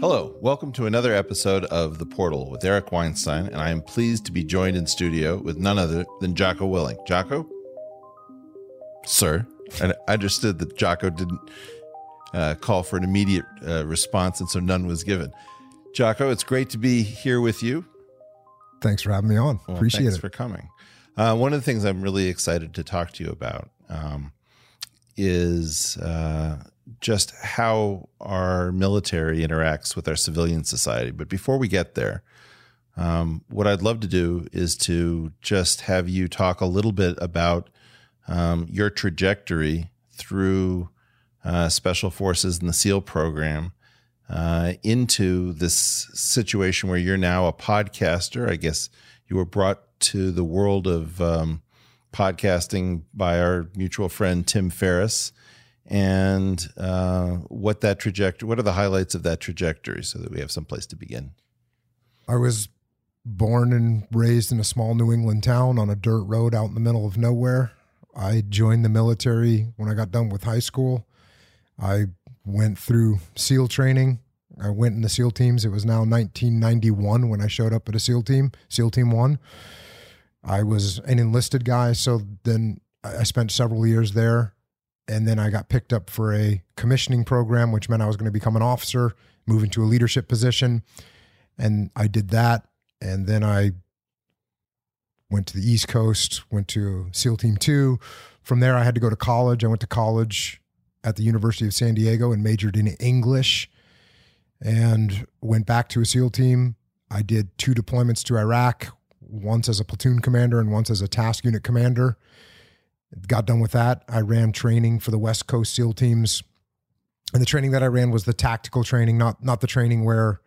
Hello, welcome to another episode of The Portal with Eric Weinstein, and I am pleased to be joined in studio with none other than Jocko Willink. Jocko? Sir? And I understood that Jocko didn't uh, call for an immediate uh, response, and so none was given. Jocko, it's great to be here with you. Thanks for having me on. Well, Appreciate thanks it. for coming. Uh, one of the things I'm really excited to talk to you about um, is uh, just how our military interacts with our civilian society. But before we get there, um, what I'd love to do is to just have you talk a little bit about um, your trajectory through uh, Special Forces and the SEAL program uh, into this situation where you're now a podcaster. I guess you were brought to the world of um, podcasting by our mutual friend Tim Ferriss, and uh, what that trajectory. What are the highlights of that trajectory, so that we have some place to begin? I was born and raised in a small New England town on a dirt road out in the middle of nowhere. I joined the military when I got done with high school. I went through SEAL training. I went in the SEAL teams. It was now 1991 when I showed up at a SEAL team, SEAL Team One. I was an enlisted guy, so then I spent several years there. And then I got picked up for a commissioning program, which meant I was going to become an officer, move into a leadership position. And I did that. And then I went to the East Coast, went to SEAL Team 2. From there, I had to go to college. I went to college at the University of San Diego and majored in English and went back to a SEAL team. I did two deployments to Iraq, once as a platoon commander and once as a task unit commander. Got done with that. I ran training for the West Coast SEAL teams. And the training that I ran was the tactical training, not not the training where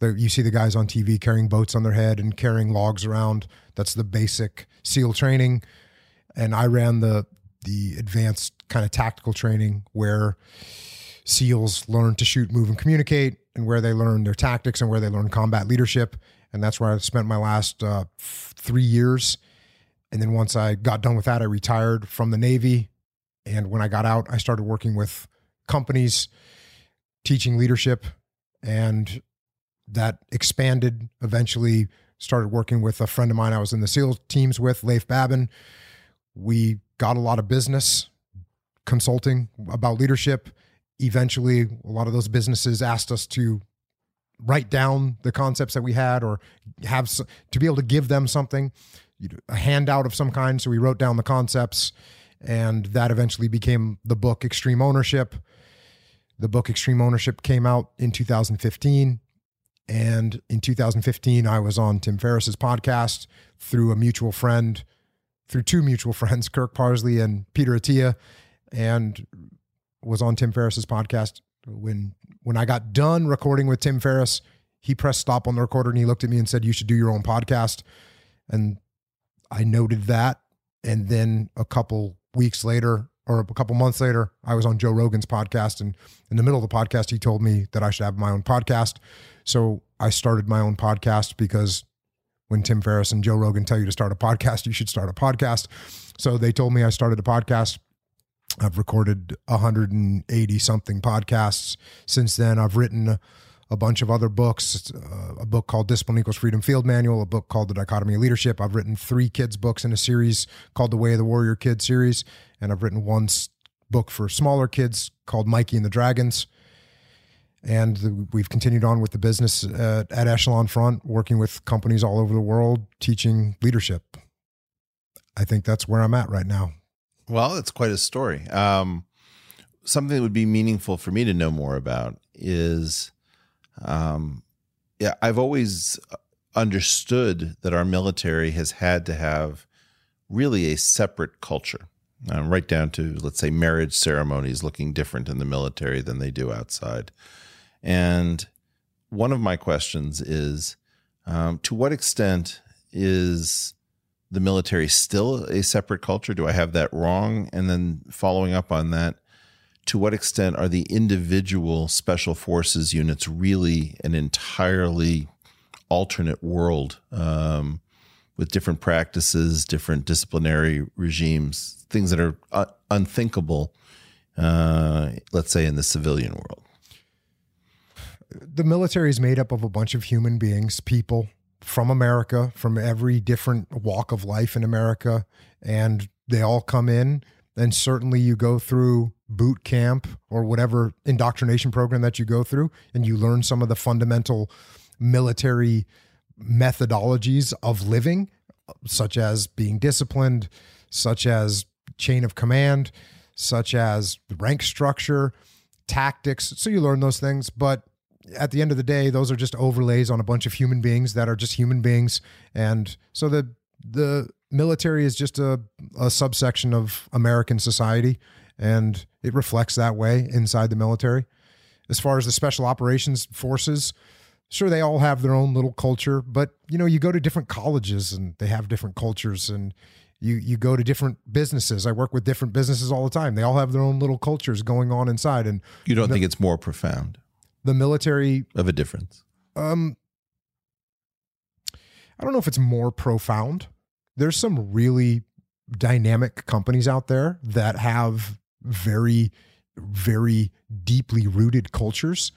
the, you see the guys on TV carrying boats on their head and carrying logs around. That's the basic SEAL training. And I ran the the advanced kind of tactical training where SEALs learn to shoot, move, and communicate, and where they learn their tactics and where they learn combat leadership. And that's where I spent my last uh, three years. And then once I got done with that, I retired from the Navy. And when I got out, I started working with companies, teaching leadership, and that expanded. Eventually, started working with a friend of mine I was in the SEAL teams with, Leif Babin. We got a lot of business consulting about leadership. Eventually, a lot of those businesses asked us to write down the concepts that we had or have to be able to give them something, a handout of some kind. So we wrote down the concepts, and that eventually became the book Extreme Ownership. The book Extreme Ownership came out in 2015. And in 2015, I was on Tim Ferriss's podcast through a mutual friend, through two mutual friends, Kirk Parsley and Peter Attia, and was on Tim Ferriss's podcast. When when I got done recording with Tim Ferriss, he pressed stop on the recorder and he looked at me and said, "You should do your own podcast." And I noted that. And then a couple weeks later, or a couple months later, I was on Joe Rogan's podcast. And in the middle of the podcast, he told me that I should have my own podcast. So I started my own podcast because when Tim Ferriss and Joe Rogan tell you to start a podcast, you should start a podcast. So they told me I started a podcast. I've recorded 180 something podcasts since then. I've written a bunch of other books, uh, a book called Discipline Equals Freedom Field Manual, a book called The Dichotomy of Leadership. I've written three kids' books in a series called The Way of the Warrior Kid series. And I've written one book for smaller kids called Mikey and the Dragons. And the, we've continued on with the business at, at Echelon Front, working with companies all over the world, teaching leadership. I think that's where I'm at right now. Well, it's quite a story. Um, something that would be meaningful for me to know more about is, um, yeah, I've always understood that our military has had to have really a separate culture, um, right down to let's say marriage ceremonies looking different in the military than they do outside. And one of my questions is, um, to what extent is the military still a separate culture? Do I have that wrong? And then following up on that, to what extent are the individual special forces units really an entirely alternate world um, with different practices, different disciplinary regimes, things that are uh, unthinkable, uh, let's say, in the civilian world? the military is made up of a bunch of human beings, people from America, from every different walk of life in America, and they all come in. And certainly, you go through boot camp or whatever indoctrination program that you go through, and you learn some of the fundamental military methodologies of living, such as being disciplined, such as chain of command, such as rank structure, tactics. So you learn those things, but at the end of the day, those are just overlays on a bunch of human beings that are just human beings. And so the the military is just a, a subsection of American society, and it reflects that way inside the military. As far as the special operations forces, sure they all have their own little culture, but you know, you go to different colleges and they have different cultures and you you go to different businesses. I work with different businesses all the time. They all have their own little cultures going on inside and You don't think it's more profound the military of a difference? um I don't know if it's more profound. There's some really dynamic companies out there that have very very deeply rooted cultures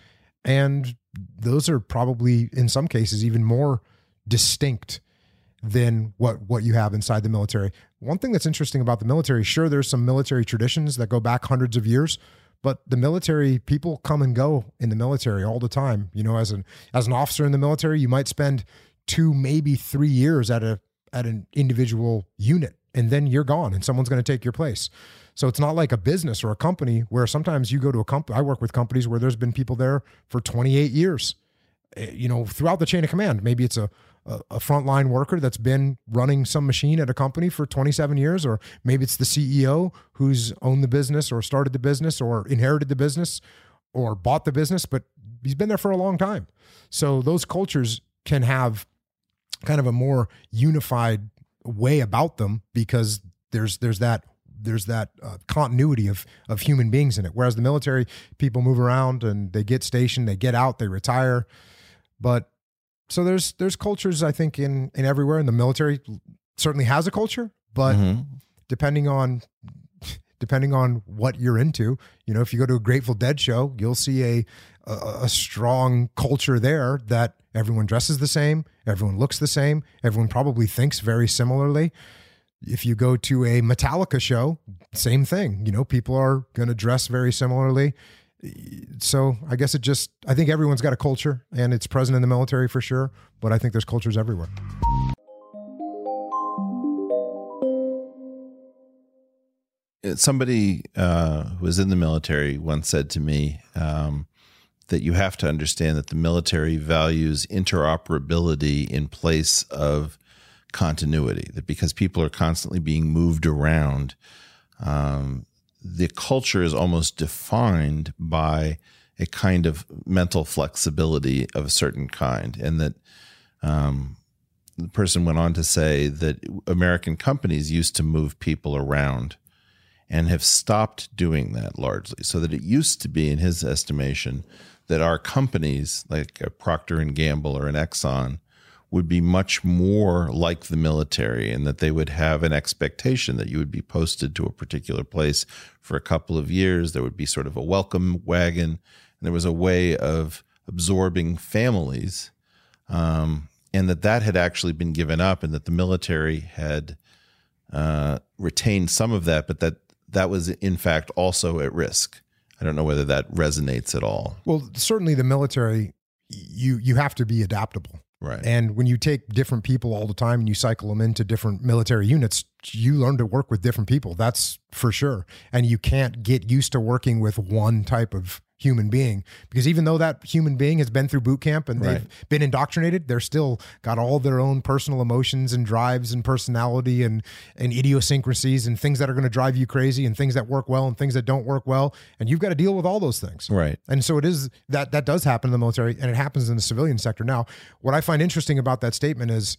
and those are probably in some cases even more distinct than what what you have inside the military. One thing that's interesting about the military, sure there's some military traditions that go back hundreds of years, but the military people come and go in the military all the time. You know, as an as an officer in the military, you might spend 2 maybe 3 years at a at an individual unit and then you're gone and someone's going to take your place. So it's not like a business or a company where sometimes you go to a company. I work with companies where there's been people there for 28 years. Eh, You know, throughout the chain of command. Maybe it's a a, a frontline worker that's been running some machine at a company for 27 years, or maybe it's the CEO who's owned the business or started the business or inherited the business or bought the business, but he's been there for a long time. So those cultures can have kind of a more unified way about them because there's there's that there's that uh, continuity of of human beings in it. Whereas the military, people move around and they get stationed, they get out, they retire. But so there's there's cultures I think in in everywhere, and the military certainly has a culture, but Mhm. depending on depending on what you're into, you know, if you go to a Grateful Dead show, you'll see a a, a strong culture there that everyone dresses the same, everyone looks the same, everyone probably thinks very similarly. If you go to a Metallica show, same thing. You know, people are going to dress very similarly. So I guess it just, I think everyone's got a culture and it's present in the military for sure, but I think there's cultures everywhere. somebody uh, who was in the military once said to me um, that you have to understand that the military values interoperability in place of continuity. That because people are constantly being moved around, um, the culture is almost defined by a kind of mental flexibility of a certain kind, and that. Um, the person went on to say that American companies used to move people around and have stopped doing that largely. So that it used to be, in his estimation, that our companies like a Procter and Gamble or an Exxon would be much more like the military and that they would have an expectation that you would be posted to a particular place for a couple of years. There would be sort of a welcome wagon, and there was a way of absorbing families, um, and that that had actually been given up, and that the military had uh, retained some of that, but that that was in fact also at risk. I don't know whether that resonates at all. Well, certainly the military, you you have to be adaptable. Right. And when you take different people all the time and you cycle them into different military units, you learn to work with different people. That's for sure. And you can't get used to working with one type of human being because even though that human being has been through boot camp and they've been indoctrinated, they're still got all their own personal emotions and drives and personality and and idiosyncrasies and things that are going to drive you crazy and things that work well and things that don't work well. And you've got to deal with all those things. Right. And so it is that that does happen in the military and it happens in the civilian sector. Now, what I find interesting about that statement is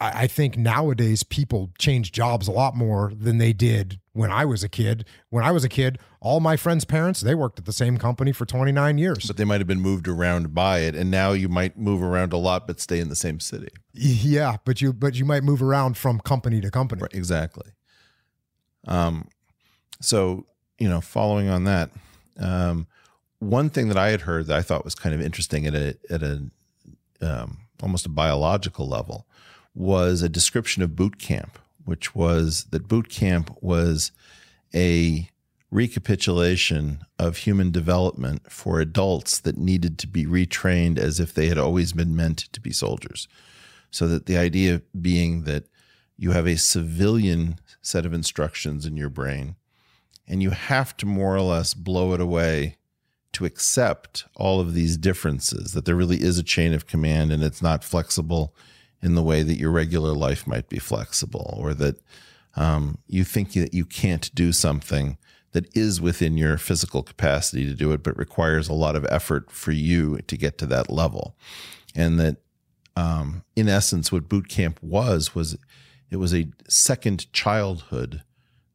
I, I think nowadays people change jobs a lot more than they did when I was a kid. When I was a kid, all my friends' parents, they worked at the same company for 29 years. But they might have been moved around by it, and now you might move around a lot but stay in the same city. yeah, but you but you might move around from company to company. Right. Exactly. Um, so you know, following on that, um, one thing that I had heard that I thought was kind of interesting at a at a um, almost a biological level was a description of boot camp, which was that boot camp was a recapitulation of human development for adults that needed to be retrained as if they had always been meant to be soldiers. So that the idea being that you have a civilian set of instructions in your brain and you have to more or less blow it away to accept all of these differences, that there really is a chain of command and it's not flexible in the way that your regular life might be flexible, or that um, you think that you can't do something that is within your physical capacity to do it, but requires a lot of effort for you to get to that level. And that, um, in essence, what boot camp was was it was a second childhood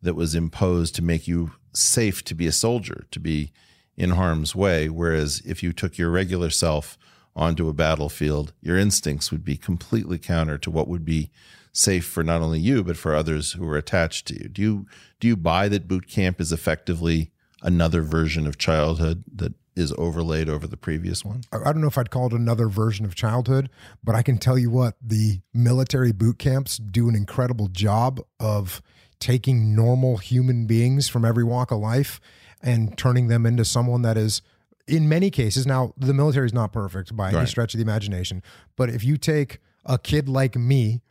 that was imposed to make you safe to be a soldier, to be in harm's way. Whereas if you took your regular self onto a battlefield, your instincts would be completely counter to what would be safe for not only you but for others who are attached to you. Do you do you buy that boot camp is effectively another version of childhood that is overlaid over the previous one? I don't know if I'd call it another version of childhood, but I can tell you what the military boot camps do an incredible job of taking normal human beings from every walk of life and turning them into someone that is in many cases now the military is not perfect by any stretch of the imagination but if you take a kid like me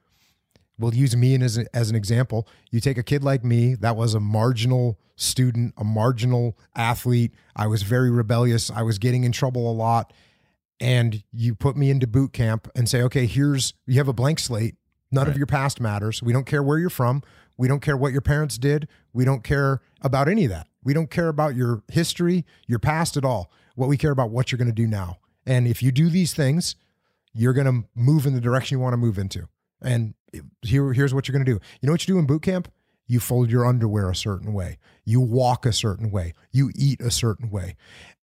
we'll use me as, a, as an example. You take a kid like me that was a marginal student a marginal athlete. I was very rebellious. I was getting in trouble a lot. And you put me into boot camp and say okay here's you have a blank slate. None of your past matters. We don't care where you're from. We don't care what your parents did. We don't care about any of that. We don't care about your history your past at all what we care about what you're going to do now. And if you do these things you're going to move in the direction you want to move into. And here, here's what you're going to do. You know what you do in boot camp? You fold your underwear a certain way. You walk a certain way. You eat a certain way.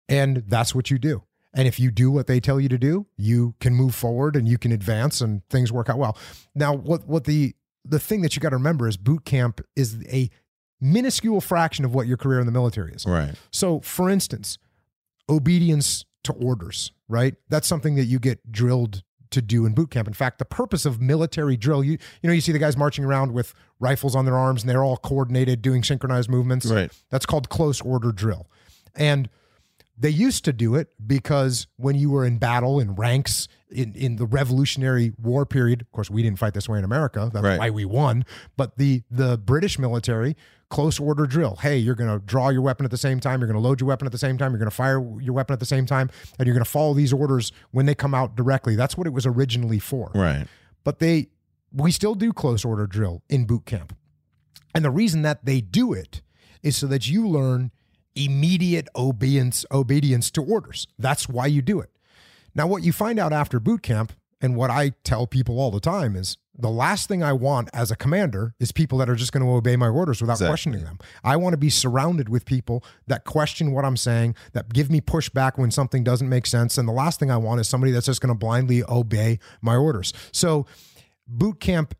And that's what you do. And if you do what they tell you to do you can move forward and you can advance and things work out well. Now what what the the thing that you got to remember is boot camp is a minuscule fraction of what your career in the military is. Right. so, for instance, obedience to orders, right? That's something that you get drilled to do in boot camp. In fact, the purpose of military drill, you you know, you see the guys marching around with rifles on their arms and they're all coordinated doing synchronized movements. Right. That's called close order drill. And they used to do it because when you were in battle in ranks in, in the Revolutionary War period, of course, we didn't fight this way in America. That's Right. why we won. But the the British military close order drill. Hey, you're going to draw your weapon at the same time. You're going to load your weapon at the same time. You're going to fire your weapon at the same time, and you're going to follow these orders when they come out directly. That's what it was originally for Right. but they we still do close order drill in boot camp. And the reason that they do it is so that you learn immediate obedience obedience to orders. That's why you do it. Now what you find out after boot camp and what I tell people all the time is the last thing I want as a commander is people that are just going to obey my orders without Exactly. questioning them. I want to be surrounded with people that question what I'm saying, that give me pushback when something doesn't make sense. And the last thing I want is somebody that's just going to blindly obey my orders. So boot camp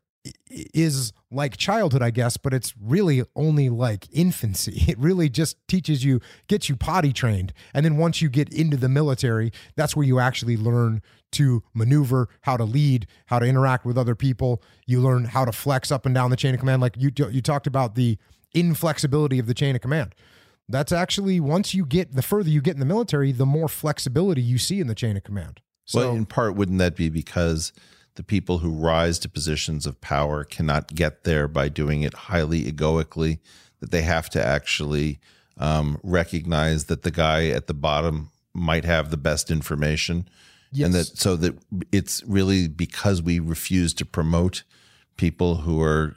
is like childhood, I guess, but it's really only like infancy. It really just teaches you, gets you potty trained. And then once you get into the military, that's where you actually learn to maneuver, how to lead, how to interact with other people. You learn how to flex up and down the chain of command. Like you, you talked about the inflexibility of the chain of command. That's actually once you get the further you get in the military, the more flexibility you see in the chain of command. So well, in part, wouldn't that be because the people who rise to positions of power cannot get there by doing it highly egoically? That they have to actually um, recognize that the guy at the bottom might have the best information, and that so that it's really because we refuse to promote people who are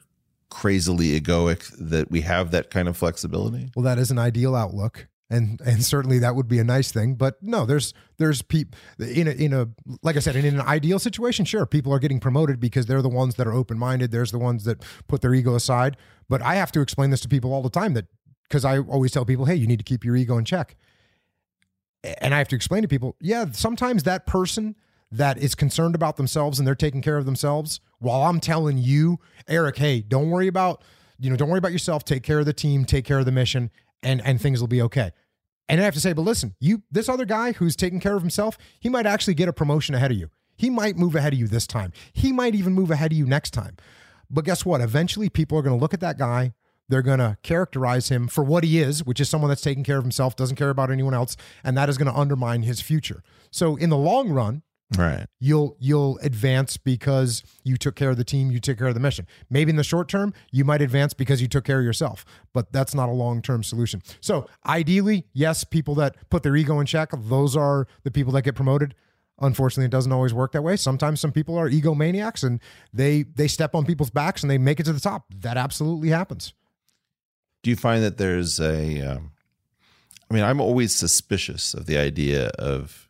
crazily egoic that we have that kind of flexibility. Well, that is an ideal outlook, and and certainly that would be a nice thing. But no, there's there's people in a in a like I said, in an ideal situation, sure, people are getting promoted because they're the ones that are open minded. There's the ones that put their ego aside. But I have to explain this to people all the time that because I always tell people, hey, you need to keep your ego in check. And I have to explain to people, yeah, sometimes that person that is concerned about themselves and they're taking care of themselves, while I'm telling you, Eric, hey, don't worry about, you know, don't worry about yourself. Take care of the team, take care of the mission, and and things will be okay. And I have to say, but listen, you this other guy who's taking care of himself, he might actually get a promotion ahead of you. He might move ahead of you this time. He might even move ahead of you next time. But guess what? Eventually people are going to look at that guy they're going to characterize him for what he is, which is someone that's taking care of himself, doesn't care about anyone else, and that is going to undermine his future. So in the long run, right, you'll you'll advance because you took care of the team, you took care of the mission. Maybe in the short term, you might advance because you took care of yourself, but that's not a long-term solution. So ideally, yes, people that put their ego in check, those are the people that get promoted. Unfortunately, it doesn't always work that way. Sometimes some people are egomaniacs and they they step on people's backs and they make it to the top. That absolutely happens do you find that there's a? Um, I mean, I'm always suspicious of the idea of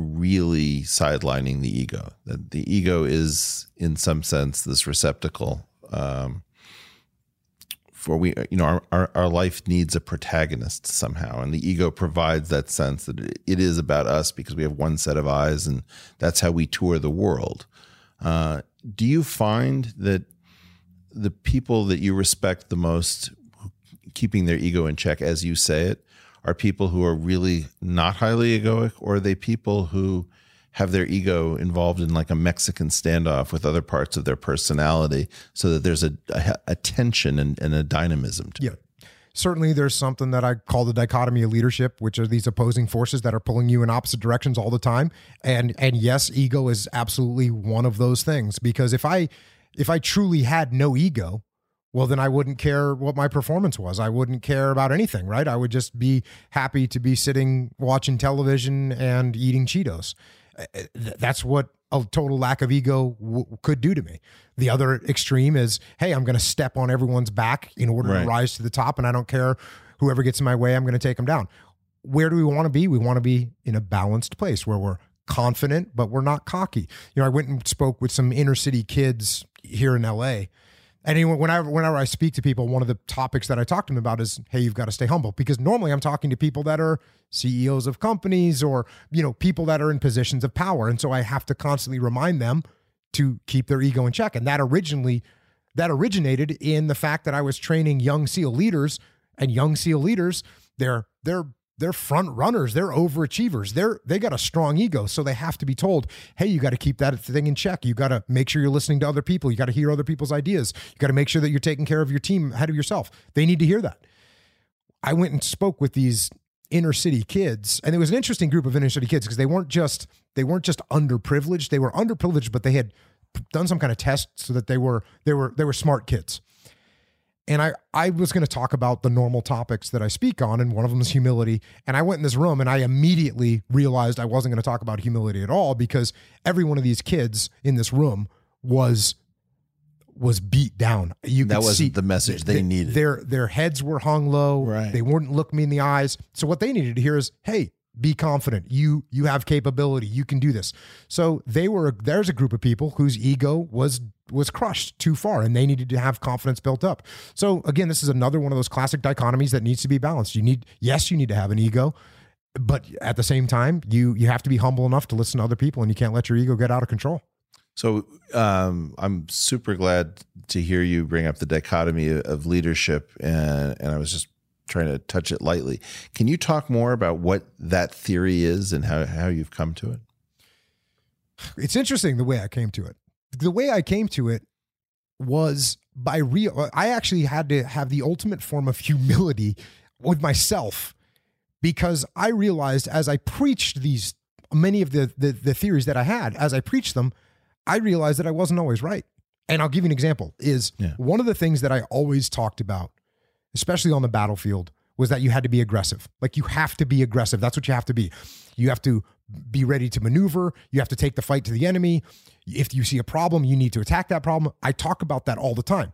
really sidelining the ego. That the ego is, in some sense, this receptacle um, for we. You know, our, our, our life needs a protagonist somehow, and the ego provides that sense that it is about us because we have one set of eyes, and that's how we tour the world. Uh, do you find that the people that you respect the most keeping their ego in check, as you say it, are people who are really not highly egoic, or are they people who have their ego involved in like a Mexican standoff with other parts of their personality so that there's a, a, a tension and, and, a dynamism to yeah. it? Certainly, there's something that I call the dichotomy of leadership, which are these opposing forces that are pulling you in opposite directions all the time. And and yes, ego is absolutely one of those things because if I if I truly had no ego, well then i wouldn't care what my performance was. I wouldn't care about anything right? I would just be happy to be sitting watching television and eating cheetos. Uh, uh, that's what a total lack of ego w- could do to me. The other extreme is hey i'm going to step on everyone's back in order right. to rise to the top and i don't care whoever gets in my way i'm going to take them down. Where do we want to be? We want to be in a balanced place where we're confident but we're not cocky. You know i went and spoke with some inner city kids here in la and whenever whenever I speak to people, one of the topics that I talk to them about is, hey, you've got to stay humble. Because normally I'm talking to people that are CEOs of companies or you know people that are in positions of power, and so I have to constantly remind them to keep their ego in check. And that originally that originated in the fact that I was training young SEAL leaders, and young SEAL leaders they're they're they're front runners they're overachievers they're they got a strong ego so they have to be told hey you got to keep that thing in check. You got to make sure you're listening to other people. You got to hear other people's ideas. You got to make sure that you're taking care of your team ahead of yourself. They need to hear that. I went and spoke with these inner city kids and it was an interesting group of inner city kids because they weren't just they weren't just underprivileged. They were underprivileged but they had done some kind of test so that they were they were they were smart kids and I, I was going to talk about the normal topics that I speak on, and one of them is humility. And I went in this room and I immediately realized I wasn't going to talk about humility at all because every one of these kids in this room was was beat down. You that wasn't the message they, they, needed. Their their heads were hung low. Right. They wouldn't look me in the eyes. So what they needed to hear is, "Hey, be confident. You you have capability. You can do this." So they were there's a group of people whose ego was was crushed too far and they needed to have confidence built up. So again, this is another one of those classic dichotomies that needs to be balanced. You need yes, you need to have an ego, but at the same time, you you have to be humble enough to listen to other people and you can't let your ego get out of control. So um, I'm super glad to hear you bring up the dichotomy of leadership, and and I was just trying to touch it lightly. Can you talk more about what that theory is and how how you've come to it? It's interesting the way I came to it the way I came to it was by real I actually had to have the ultimate form of humility with myself because I realized as I preached these many of the, the the, theories that I had as I preached them I realized that I wasn't always right and I'll give you an example is yeah. one of the things that I always talked about especially on the battlefield was that you had to be aggressive like you have to be aggressive that's what you have to be you have to be ready to maneuver. You have to take the fight to the enemy. If you see a problem, you need to attack that problem. I talk about that all the time.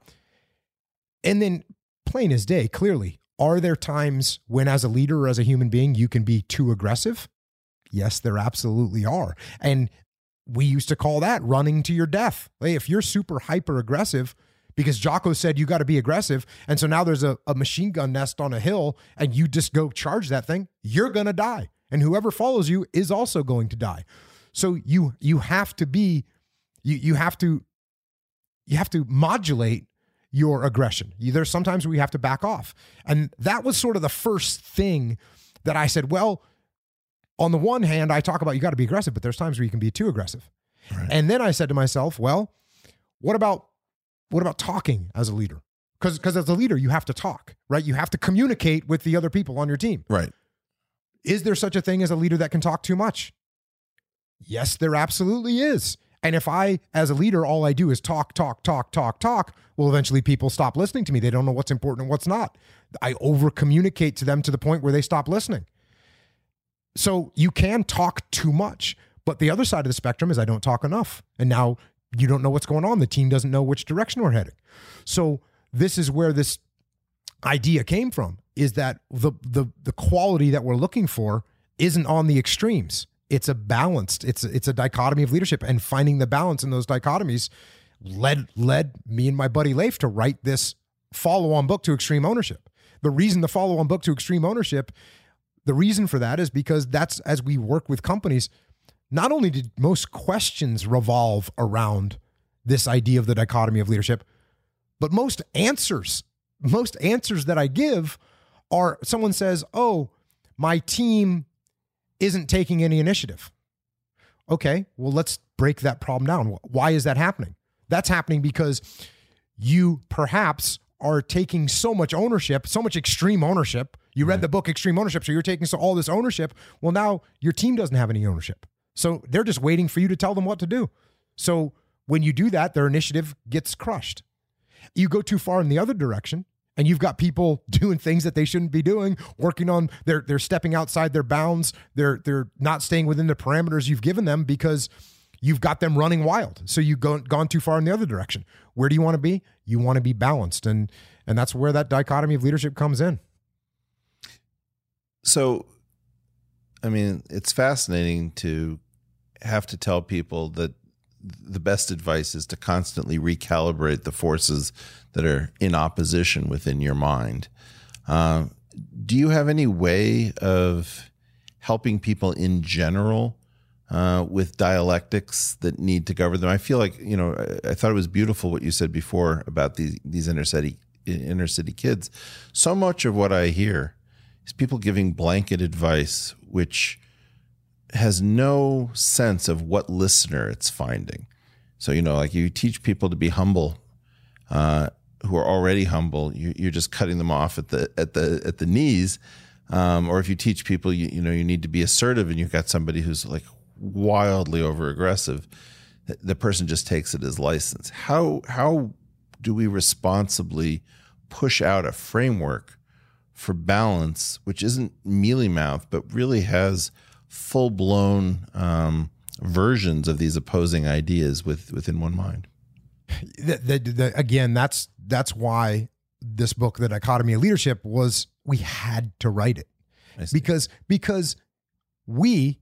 And then, plain as day, clearly, are there times when, as a leader or as a human being, you can be too aggressive? Yes, there absolutely are. And we used to call that running to your death. If you're super hyper aggressive, because Jocko said you got to be aggressive. And so now there's a, a machine gun nest on a hill and you just go charge that thing, you're going to die and whoever follows you is also going to die. So you you have to be you you have to you have to modulate your aggression. There's sometimes we have to back off. And that was sort of the first thing that I said, well, on the one hand, I talk about you got to be aggressive, but there's times where you can be too aggressive. Right. And then I said to myself, well, what about what about talking as a leader? Because because as a leader, you have to talk, right? You have to communicate with the other people on your team. Right. Is there such a thing as a leader that can talk too much? Yes, there absolutely is. And if I, as a leader, all I do is talk, talk, talk, talk, talk, well, eventually people stop listening to me. They don't know what's important and what's not. I over communicate to them to the point where they stop listening. So you can talk too much. But the other side of the spectrum is I don't talk enough. And now you don't know what's going on. The team doesn't know which direction we're heading. So this is where this idea came from is that the the the quality that we're looking for isn't on the extremes it's a balanced it's it's a dichotomy of leadership and finding the balance in those dichotomies led led me and my buddy Leif to write this follow-on book to extreme ownership the reason the follow-on book to extreme ownership the reason for that is because that's as we work with companies not only did most questions revolve around this idea of the dichotomy of leadership but most answers most answers that I give are someone says oh my team isn't taking any initiative. Okay, well, let's break that problem down. Why is that happening? That's happening because you perhaps are taking so much ownership, so much extreme ownership. You read the book Extreme Ownership, so you're taking so all this ownership. Well, now your team doesn't have any ownership. So they're just waiting for you to tell them what to do. So when you do that, their initiative gets crushed. You go too far in the other direction, and you've got people doing things that they shouldn't be doing, working on they're they're stepping outside their bounds, they're they're not staying within the parameters you've given them because you've got them running wild. So you've gone gone too far in the other direction. Where do you want to be? You want to be balanced and and that's where that dichotomy of leadership comes in. So I mean, it's fascinating to have to tell people that the best advice is to constantly recalibrate the forces that are in opposition within your mind. Uh, do you have any way of helping people in general uh, with dialectics that need to govern them? I feel like you know I, I, thought it was beautiful what you said before about these these inner city inner city kids. So much of what I hear is people giving blanket advice, which has no sense of what listener it's finding. So, you know, like you teach people to be humble, uh, who are already humble, you, are just cutting them off at the, at the, at the knees. Um, or if you teach people, you, you know, you need to be assertive and you've got somebody who's like wildly over aggressive, the person just takes it as license. How, how do we responsibly push out a framework for balance, which isn't mealy mouth, but really has full blown um, versions of these opposing ideas with within one mind. The, the, the, again, that's that's why this book, The Dichotomy of Leadership, was we had to write it because because we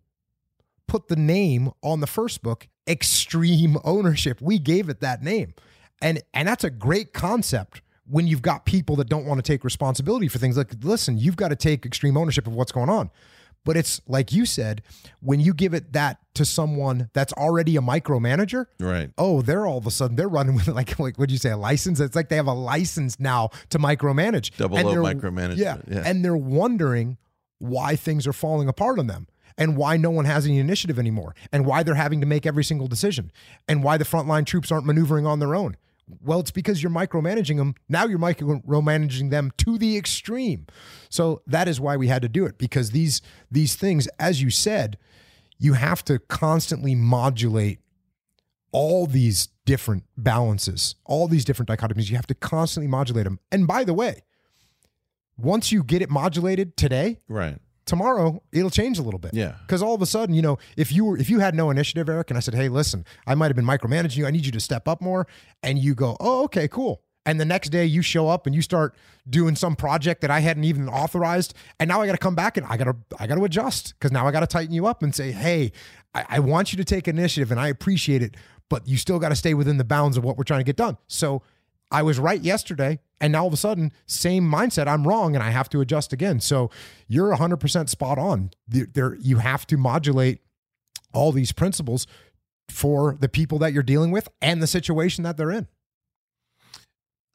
put the name on the first book, Extreme Ownership. We gave it that name, and and that's a great concept when you've got people that don't want to take responsibility for things. Like, listen, you've got to take extreme ownership of what's going on. But it's like you said, when you give it that to someone that's already a micromanager, right? Oh, they're all of a sudden they're running with like like what do you say a license? It's like they have a license now to micromanage. Double and O micromanagement. Yeah, yeah, and they're wondering why things are falling apart on them and why no one has any initiative anymore and why they're having to make every single decision and why the frontline troops aren't maneuvering on their own well, it's because you're micromanaging them. Now you're micromanaging them to the extreme. So that is why we had to do it because these these things, as you said, you have to constantly modulate all these different balances, all these different dichotomies. You have to constantly modulate them. And by the way, once you get it modulated today, right, tomorrow it'll change a little bit. Yeah. Because all of a sudden, you know, if you were if you had no initiative, Eric, and I said, Hey, listen, I might have been micromanaging you. I need you to step up more. And you go, Oh, okay, cool. And the next day you show up and you start doing some project that I hadn't even authorized. And now I gotta come back and I gotta I gotta adjust because now I gotta tighten you up and say, Hey, I, I want you to take initiative and I appreciate it, but you still gotta stay within the bounds of what we're trying to get done. So I was right yesterday, and now all of a sudden, same mindset. I'm wrong, and I have to adjust again. So you're 100% spot on. There, you have to modulate all these principles for the people that you're dealing with and the situation that they're in.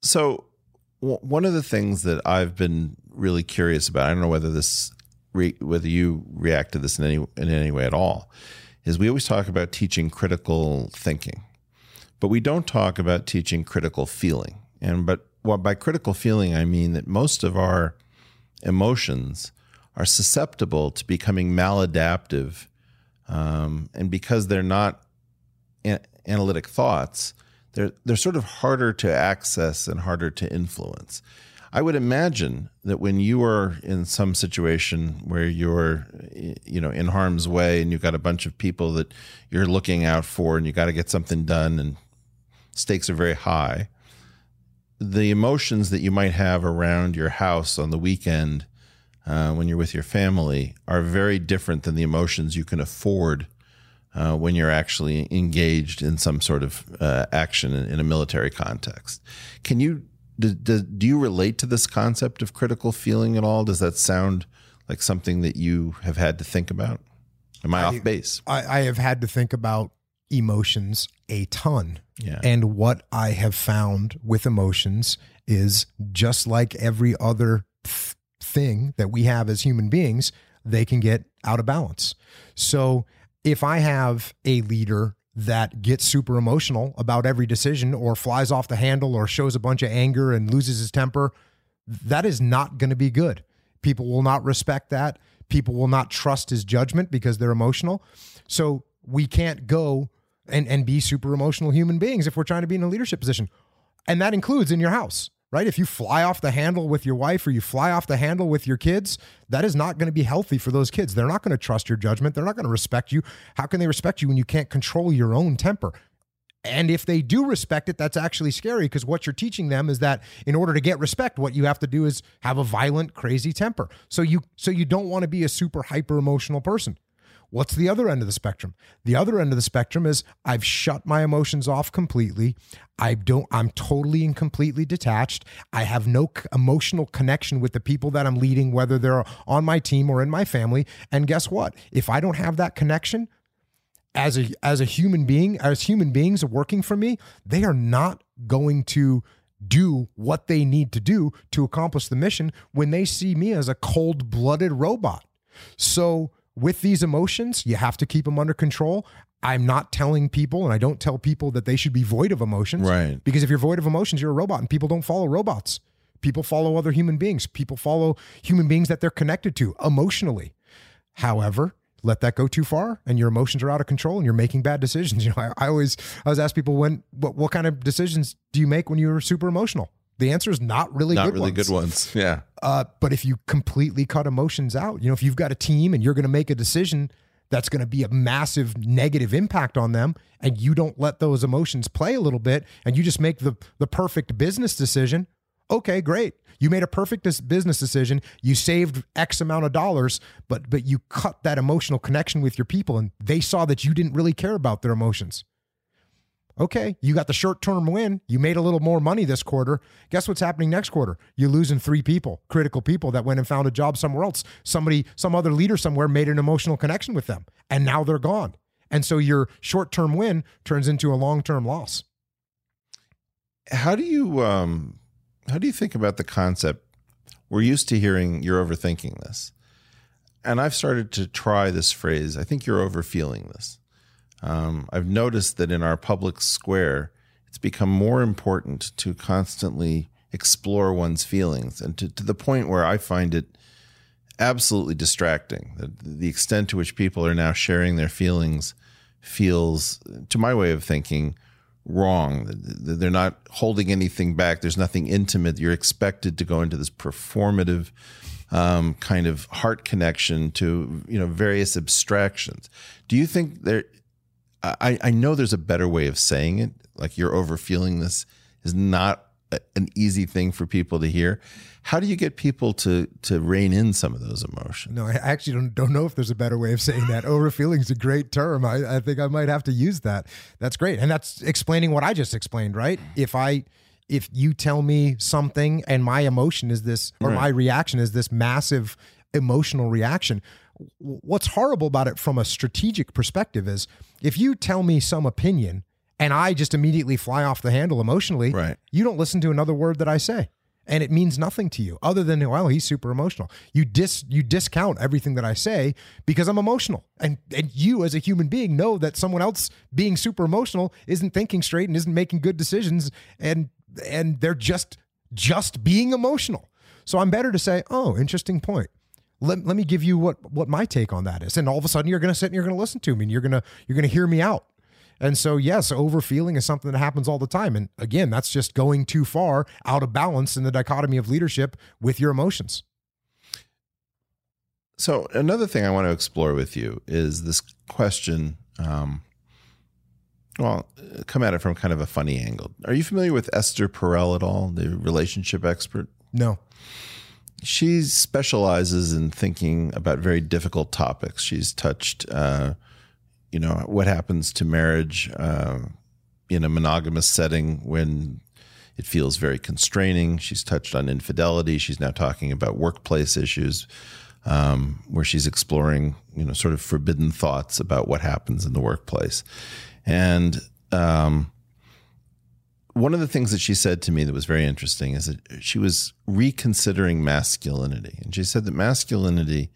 So, w- one of the things that I've been really curious about, I don't know whether this re, whether you react to this in any in any way at all, is we always talk about teaching critical thinking, but we don't talk about teaching critical feeling. And but well, by critical feeling, I mean that most of our emotions are susceptible to becoming maladaptive, um, and because they're not a- analytic thoughts, they're they're sort of harder to access and harder to influence. I would imagine that when you are in some situation where you're, you know, in harm's way and you've got a bunch of people that you're looking out for and you got to get something done and stakes are very high, the emotions that you might have around your house on the weekend uh, when you're with your family are very different than the emotions you can afford uh, when you're actually engaged in some sort of uh, action in, in, a military context. Can you do, do, do, you relate to this concept of critical feeling at all? Does that sound like something that you have had to think about? Am I, I off base? I, I have had to think about emotions a ton. Yeah. And what I have found with emotions is just like every other th- thing that we have as human beings, they can get out of balance. So if I have a leader that gets super emotional about every decision or flies off the handle or shows a bunch of anger and loses his temper, that is not going to be good. People will not respect that. People will not trust his judgment because they're emotional. So we can't go and, and be super emotional human beings if we're trying to be in a leadership position. And that includes in your house right? If you fly off the handle with your wife or you fly off the handle with your kids, that is not going to be healthy for those kids. They're not going to trust your judgment. They're not going to respect you. How can they respect you when you can't control your own temper? And if they do respect it, that's actually scary because what you're teaching them is that in order to get respect, what you have to do is have a violent, crazy temper. So you so you don't want to be a super hyper emotional person. What's the other end of the spectrum? The other end of the spectrum is I've shut my emotions off completely. I don't I'm totally and completely detached. I have no emotional connection with the people that I'm leading whether they're on my team or in my family. And guess what? If I don't have that connection, as a as a human being, as human beings are working for me, they are not going to do what they need to do to accomplish the mission when they see me as a cold-blooded robot. So with these emotions, you have to keep them under control. I'm not telling people, and I don't tell people that they should be void of emotions. Right. Because if you're void of emotions, you're a robot, and people don't follow robots. People follow other human beings. People follow human beings that they're connected to emotionally. However, let that go too far and your emotions are out of control and you're making bad decisions. You know, I, I always I always ask people when what, what kind of decisions do you make when you're super emotional? The answer is not really not good really ones. good ones. Yeah. Uh, but if you completely cut emotions out, you know, if you've got a team and you're going to make a decision that's going to be a massive negative impact on them, and you don't let those emotions play a little bit, and you just make the the perfect business decision, okay, great. You made a perfect business decision. You saved X amount of dollars, but but you cut that emotional connection with your people, and they saw that you didn't really care about their emotions. Okay, you got the short term win. You made a little more money this quarter. Guess what's happening next quarter? You're losing three people, critical people that went and found a job somewhere else. Somebody, some other leader somewhere made an emotional connection with them, and now they're gone. And so your short term win turns into a long term loss. How do you um, how do you think about the concept? We're used to hearing you're overthinking this, and I've started to try this phrase. I think you're overfeeling this. Um, I've noticed that in our public square, it's become more important to constantly explore one's feelings and to, to the point where I find it absolutely distracting. The, the extent to which people are now sharing their feelings feels, to my way of thinking, wrong. They're not holding anything back. There's nothing intimate. You're expected to go into this performative um, kind of heart connection to you know various abstractions. Do you think there I, I know there's a better way of saying it. Like you're overfeeling this is not a, an easy thing for people to hear. How do you get people to to rein in some of those emotions? No, I actually don't don't know if there's a better way of saying that. overfeeling is a great term. I, I think I might have to use that. That's great, and that's explaining what I just explained. Right? If I if you tell me something and my emotion is this or right. my reaction is this massive emotional reaction what's horrible about it from a strategic perspective is if you tell me some opinion and I just immediately fly off the handle emotionally, right. you don't listen to another word that I say. and it means nothing to you other than well he's super emotional you dis you discount everything that i say because i'm emotional and and you as a human being know that someone else being super emotional isn't thinking straight and isn't making good decisions and and they're just just being emotional so i'm better to say oh interesting point let, let me give you what what my take on that is and all of a sudden you're going to sit and you're going to listen to me and you're going to you're going to hear me out and so, yes, overfeeling is something that happens all the time. And again, that's just going too far out of balance in the dichotomy of leadership with your emotions. So, another thing I want to explore with you is this question. Um, well, come at it from kind of a funny angle. Are you familiar with Esther Perel at all, the relationship expert? No. She specializes in thinking about very difficult topics. She's touched uh, you know what happens to marriage uh, in a monogamous setting when it feels very constraining. She's touched on infidelity. She's now talking about workplace issues, um, where she's exploring, you know, sort of forbidden thoughts about what happens in the workplace. And um, one of the things that she said to me that was very interesting is that she was reconsidering masculinity, and she said that masculinity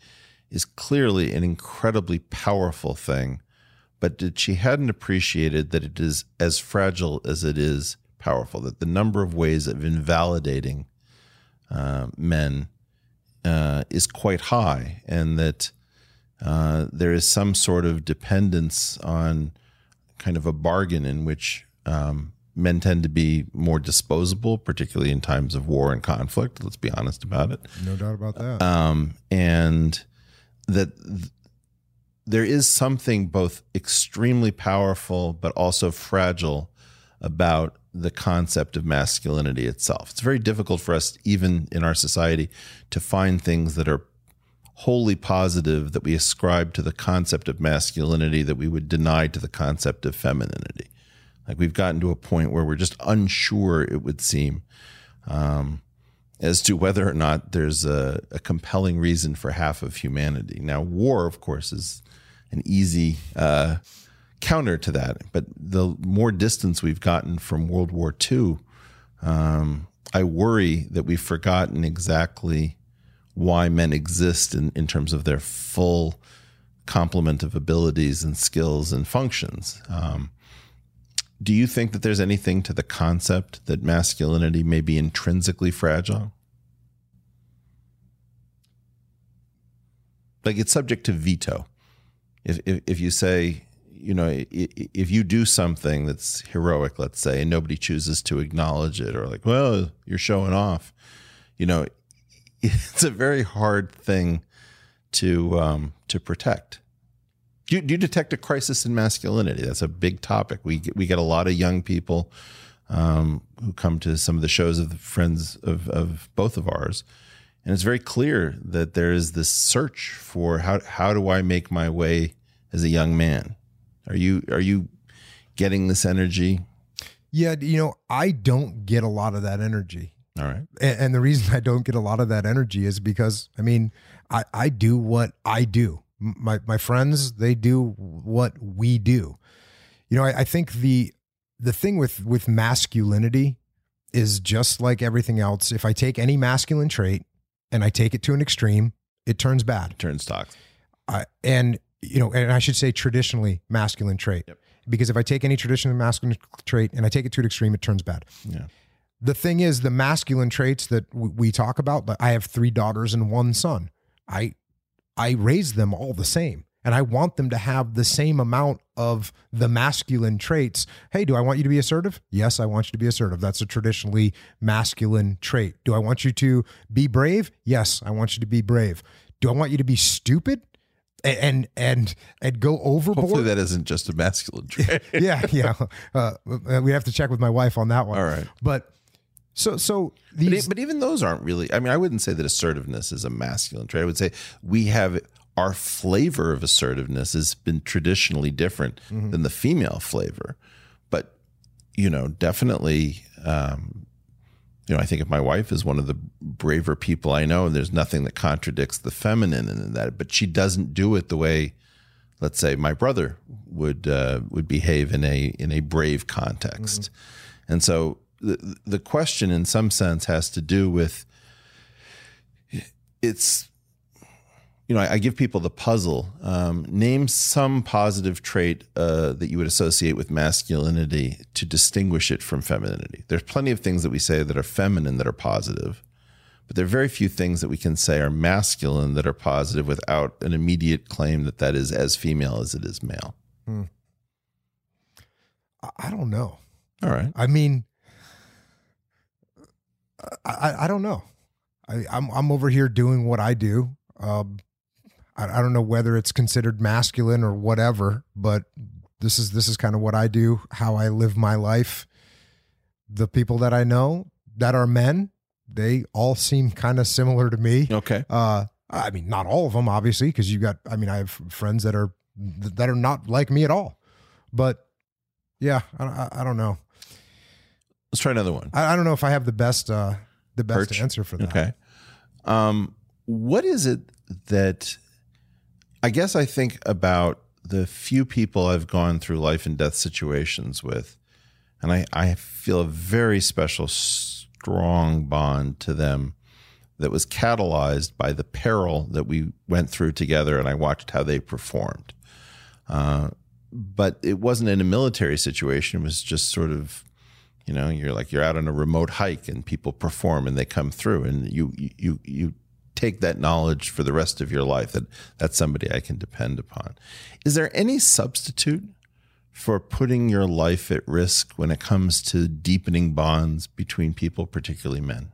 is clearly an incredibly powerful thing but that she hadn't appreciated that it is as fragile as it is powerful, that the number of ways of invalidating uh, men uh, is quite high, and that uh, there is some sort of dependence on kind of a bargain in which um, men tend to be more disposable, particularly in times of war and conflict. Let's be honest about it. No doubt about that. Um, and that there is something both extremely powerful but also fragile about the concept of masculinity itself. It's very difficult for us, even in our society, to find things that are wholly positive that we ascribe to the concept of masculinity that we would deny to the concept of femininity. Like we've gotten to a point where we're just unsure, it would seem, um, as to whether or not there's a, a, compelling reason for half of humanity. Now, war, of course, is an easy uh, counter to that. But the more distance we've gotten from World War II, um, I worry that we've forgotten exactly why men exist in, in terms of their full complement of abilities and skills and functions. Um, do you think that there's anything to the concept that masculinity may be intrinsically fragile? Like it's subject to veto if, if, if you say, you know, if you do something that's heroic, let's say, and nobody chooses to acknowledge it, or like, well, you're showing off, you know, it's a very hard thing to um, to protect. Do you, do you detect a crisis in masculinity? That's a big topic. We get, we get a lot of young people um, who come to some of the shows of the friends of, of both of ours, and it's very clear that there is this search for how how do I make my way as a young man? Are you are you getting this energy? Yeah, you know, I don't get a lot of that energy. All right. And, and the reason I don't get a lot of that energy is because I mean, I I do what I do. My my friends, they do what we do. You know, I, I think the the thing with with masculinity is just like everything else. If I take any masculine trait and I take it to an extreme, it turns bad. It turns toxic. Uh, and you know, and I should say traditionally masculine trait. Yep. Because if I take any traditional masculine trait and I take it to an extreme, it turns bad. Yeah. The thing is, the masculine traits that w- we talk about. But I have three daughters and one son. I I raise them all the same, and I want them to have the same amount of the masculine traits. Hey, do I want you to be assertive? Yes, I want you to be assertive. That's a traditionally masculine trait. Do I want you to be brave? Yes, I want you to be brave. Do I want you to be stupid? and and and go overboard. Hopefully, that isn't just a masculine trait. yeah, yeah. Uh, we have to check with my wife on that one. All right, but so so these, but, but, even those aren't really. I mean, I wouldn't say that assertiveness is a masculine trait. I would say we have our flavor of assertiveness has been traditionally different mm-hmm. than the female flavor, but you know, definitely. Um, you know, I think if my wife is one of the braver people I know, and there's nothing that contradicts the feminine in that, but she doesn't do it the way, let's say, my brother would uh, would behave in a in a brave context, mm-hmm. and so the the question in some sense has to do with it's you know I, I give people the puzzle. Um, name some positive trait uh, that you would associate with masculinity to distinguish it from femininity. There's plenty of things that we say that are feminine that are positive, but there are very few things that we can say are masculine that are positive without an immediate claim that that is as female as it is male. I- I don't know. All right. I mean, I, I, don't know. I, I'm I'm over here doing what I do. Um, I, I don't know whether it's considered masculine or whatever, but this is this is kind of what I do, how I live my life. The people that I know that are men, they all seem kind of similar to me. Okay. Uh, I mean, not all of them, obviously, because you got. I mean, I have friends that are that are not like me at all. But yeah, I, I, I don't know. Let's try another one. I, I don't know if I have the best uh, the best Perch? answer for that. Okay. Um, what is it that I guess I think about the few people I've gone through life and death situations with, and I, I feel a very special, strong bond to them that was catalyzed by the peril that we went through together, and I watched how they performed. Uh, but it wasn't in a military situation; it was just sort of you know you're like you're out on a remote hike and people perform and they come through and you you you take that knowledge for the rest of your life that that's somebody I can depend upon. Is there any substitute for putting your life at risk when it comes to deepening bonds between people, particularly men?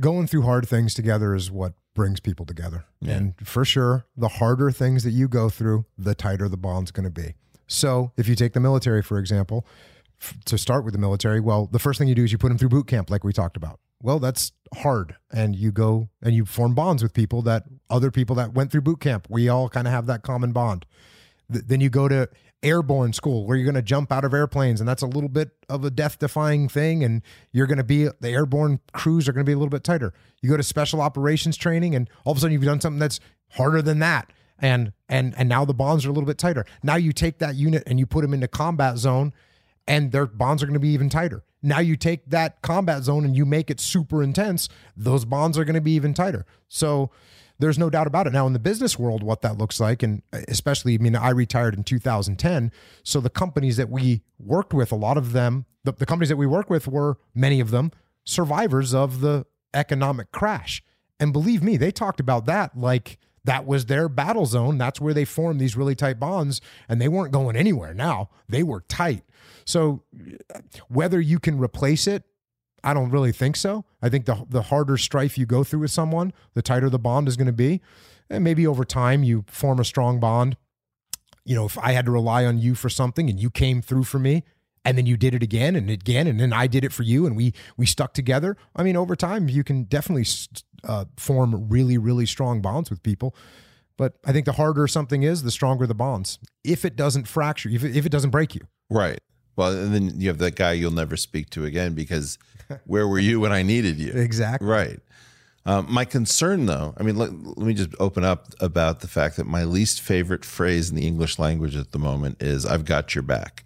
Going through hard things together is what brings people together. Yeah. And for sure, the harder things that you go through, the tighter the bond's going to be. So, if you take the military, for example, to start with the military, well, the first thing you do is you put them through boot camp, like we talked about. Well, that's hard. And you go and you form bonds with people that other people that went through boot camp, we all kind of have that common bond. Th- then you go to airborne school where you're going to jump out of airplanes and that's a little bit of a death defying thing and you're going to be the airborne crews are going to be a little bit tighter you go to special operations training and all of a sudden you've done something that's harder than that and and and now the bonds are a little bit tighter now you take that unit and you put them into combat zone and their bonds are going to be even tighter now you take that combat zone and you make it super intense those bonds are going to be even tighter so there's no doubt about it. Now, in the business world, what that looks like, and uh, especially, I mean, I retired in 2010. So the companies that we worked with, a lot of them, the, the companies that we work with were many of them survivors of the economic crash. And believe me, they talked about that like that was their battle zone. That's where they formed these really tight bonds, and they weren't going anywhere now. They were tight. So whether you can replace it I don't really think so. I think the the harder strife you go through with someone, the tighter the bond is going to be. And maybe over time you form a strong bond. You know, if I had to rely on you for something and you came through for me and then you did it again and again and then I did it for you and we we stuck together. I mean, over time you can definitely uh, form really really strong bonds with people. But I think the harder something is, the stronger the bonds. If it doesn't fracture, if it, if it doesn't break you. Right. Well, and then you have that guy you'll never speak to again because where were you when I needed you? Exactly. Right. Um, my concern, though, I mean, let, let me just open up about the fact that my least favorite phrase in the English language at the moment is "I've got your back,"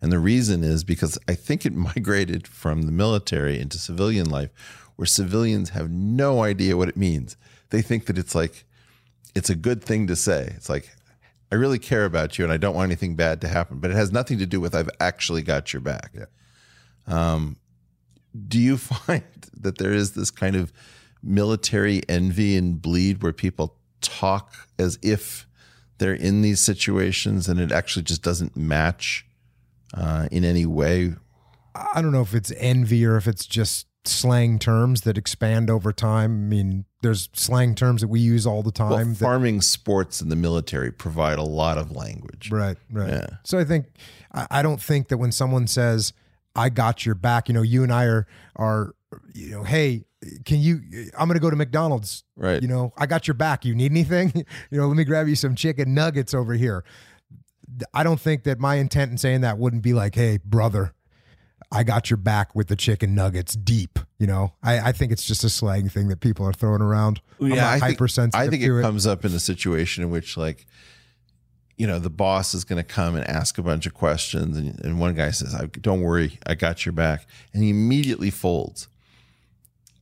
and the reason is because I think it migrated from the military into civilian life, where civilians have no idea what it means. They think that it's like it's a good thing to say. It's like I really care about you and I don't want anything bad to happen, but it has nothing to do with I've actually got your back. Yeah. Um, do you find that there is this kind of military envy and bleed where people talk as if they're in these situations and it actually just doesn't match uh, in any way? I don't know if it's envy or if it's just slang terms that expand over time. I mean, there's slang terms that we use all the time. Well, that- farming, sports, and the military provide a lot of language. Right, right. Yeah. So I think I, I don't think that when someone says I got your back, you know, you and I are are you know, hey, can you I'm going to go to McDonald's. Right. You know, I got your back. You need anything? you know, let me grab you some chicken nuggets over here. I don't think that my intent in saying that wouldn't be like, "Hey, brother, I got your back with the chicken nuggets deep." You know, I, I think it's just a slang thing that people are throwing around. Not I think, hypersensitive I think it it. comes up in a situation in which, like, you know, the boss is going to come and ask a bunch of questions. And, and one guy says, Don't worry, I got your back. And he immediately folds